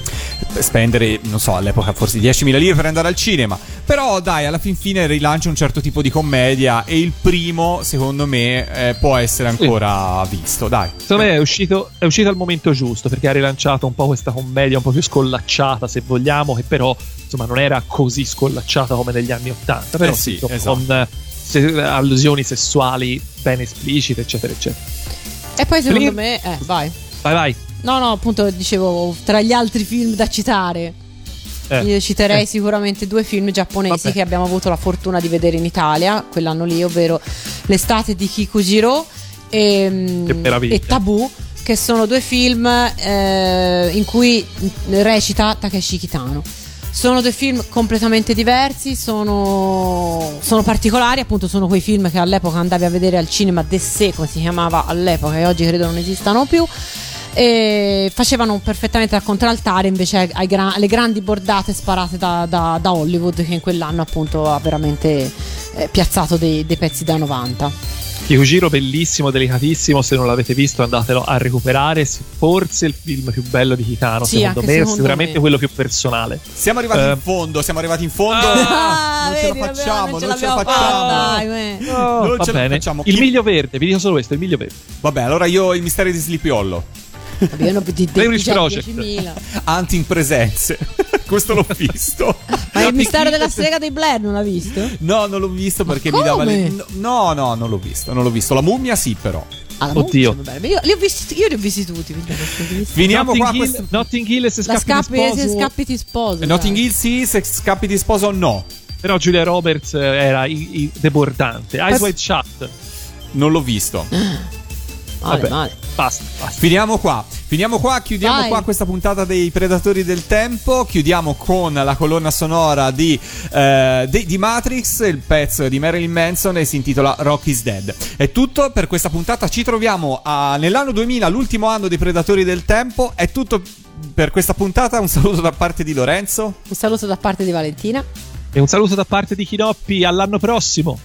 spendere, non so, all'epoca forse 10.000 lire per andare al cinema. Però dai, alla fin fine rilancia un certo tipo di commedia. E il primo, secondo me, eh, può essere ancora visto. Dai. Secondo me è uscito, è uscito al momento giusto perché ha rilanciato un po' questa commedia un po' più scollacciata, se vogliamo, che però insomma non era così scollacciata come negli anni Ottanta. Però Eh sì, insomma, esatto. con se- allusioni sessuali ben esplicite, eccetera, eccetera. E poi secondo Lì- me, eh, vai. Vai, vai. No, no, appunto dicevo, tra gli altri film da citare, Eh. io citerei Eh. sicuramente due film giapponesi Vabbè. che abbiamo avuto la fortuna di vedere in Italia quell'anno lì, ovvero L'estate di Kikujiro e, mm, Che meraviglia. e Tabù, che sono due film eh, in cui recita Takeshi Kitano. Sono due film completamente diversi, sono, sono particolari, appunto sono quei film che all'epoca andavi a vedere al cinema de sé, si chiamava all'epoca, e oggi credo non esistano più. E facevano perfettamente da contraltare invece ai gra- alle grandi bordate sparate da, da- da Hollywood che in quell'anno appunto ha veramente eh, piazzato dei, dei pezzi da 90 Kikujiro bellissimo, delicatissimo, se non l'avete visto andatelo a recuperare, forse il film più bello di Kitano, Sì, secondo me, secondo sicuramente me. quello più personale. Siamo arrivati Eh. in fondo, siamo arrivati in fondo. Ah, non ce la vedi, vabbè, facciamo, non ce non ce la facciamo. dai, me. Non Va ce la bene. facciamo. Il Chi- miglio verde, vi dico solo questo, il miglio verde. Vabbè, allora io il mistero di Sleepy Hollow. Ho di- di- Blair già Project. 10.000. Hunting presenze. Questo l'ho visto. Ma il mistero della strega dei Blair non l'ha visto? No, non l'ho visto perché mi dava le... No, no, non l'ho visto, non l'ho visto. La mummia sì, però. Ah, la Oddio. Muccia. Io li ho visti, io li ho visti tutti. Finiamo Notting qua Hill, questo... Notting Hill se scappi, scappi, di se sposo. scappi ti sposo. Notting dai. Hill sì, se scappi di sposo no. Però Julia Roberts eh, era i- i- debordante. Eyes Wide Shut. Non l'ho visto. Male, Vabbè. male. Basta, basta. Finiamo qua. Finiamo qua, chiudiamo Vai. qua questa puntata dei Predatori del Tempo. Chiudiamo con la colonna sonora di, eh, di, di Matrix, il pezzo di Marilyn Manson e si intitola Rock is Dead. È tutto per questa puntata. Ci troviamo a- nell'anno 2000, l'ultimo anno dei Predatori del Tempo. È tutto per questa puntata. Un saluto da parte di Lorenzo. Un saluto da parte di Valentina. E un saluto da parte di Chinoppi all'anno prossimo.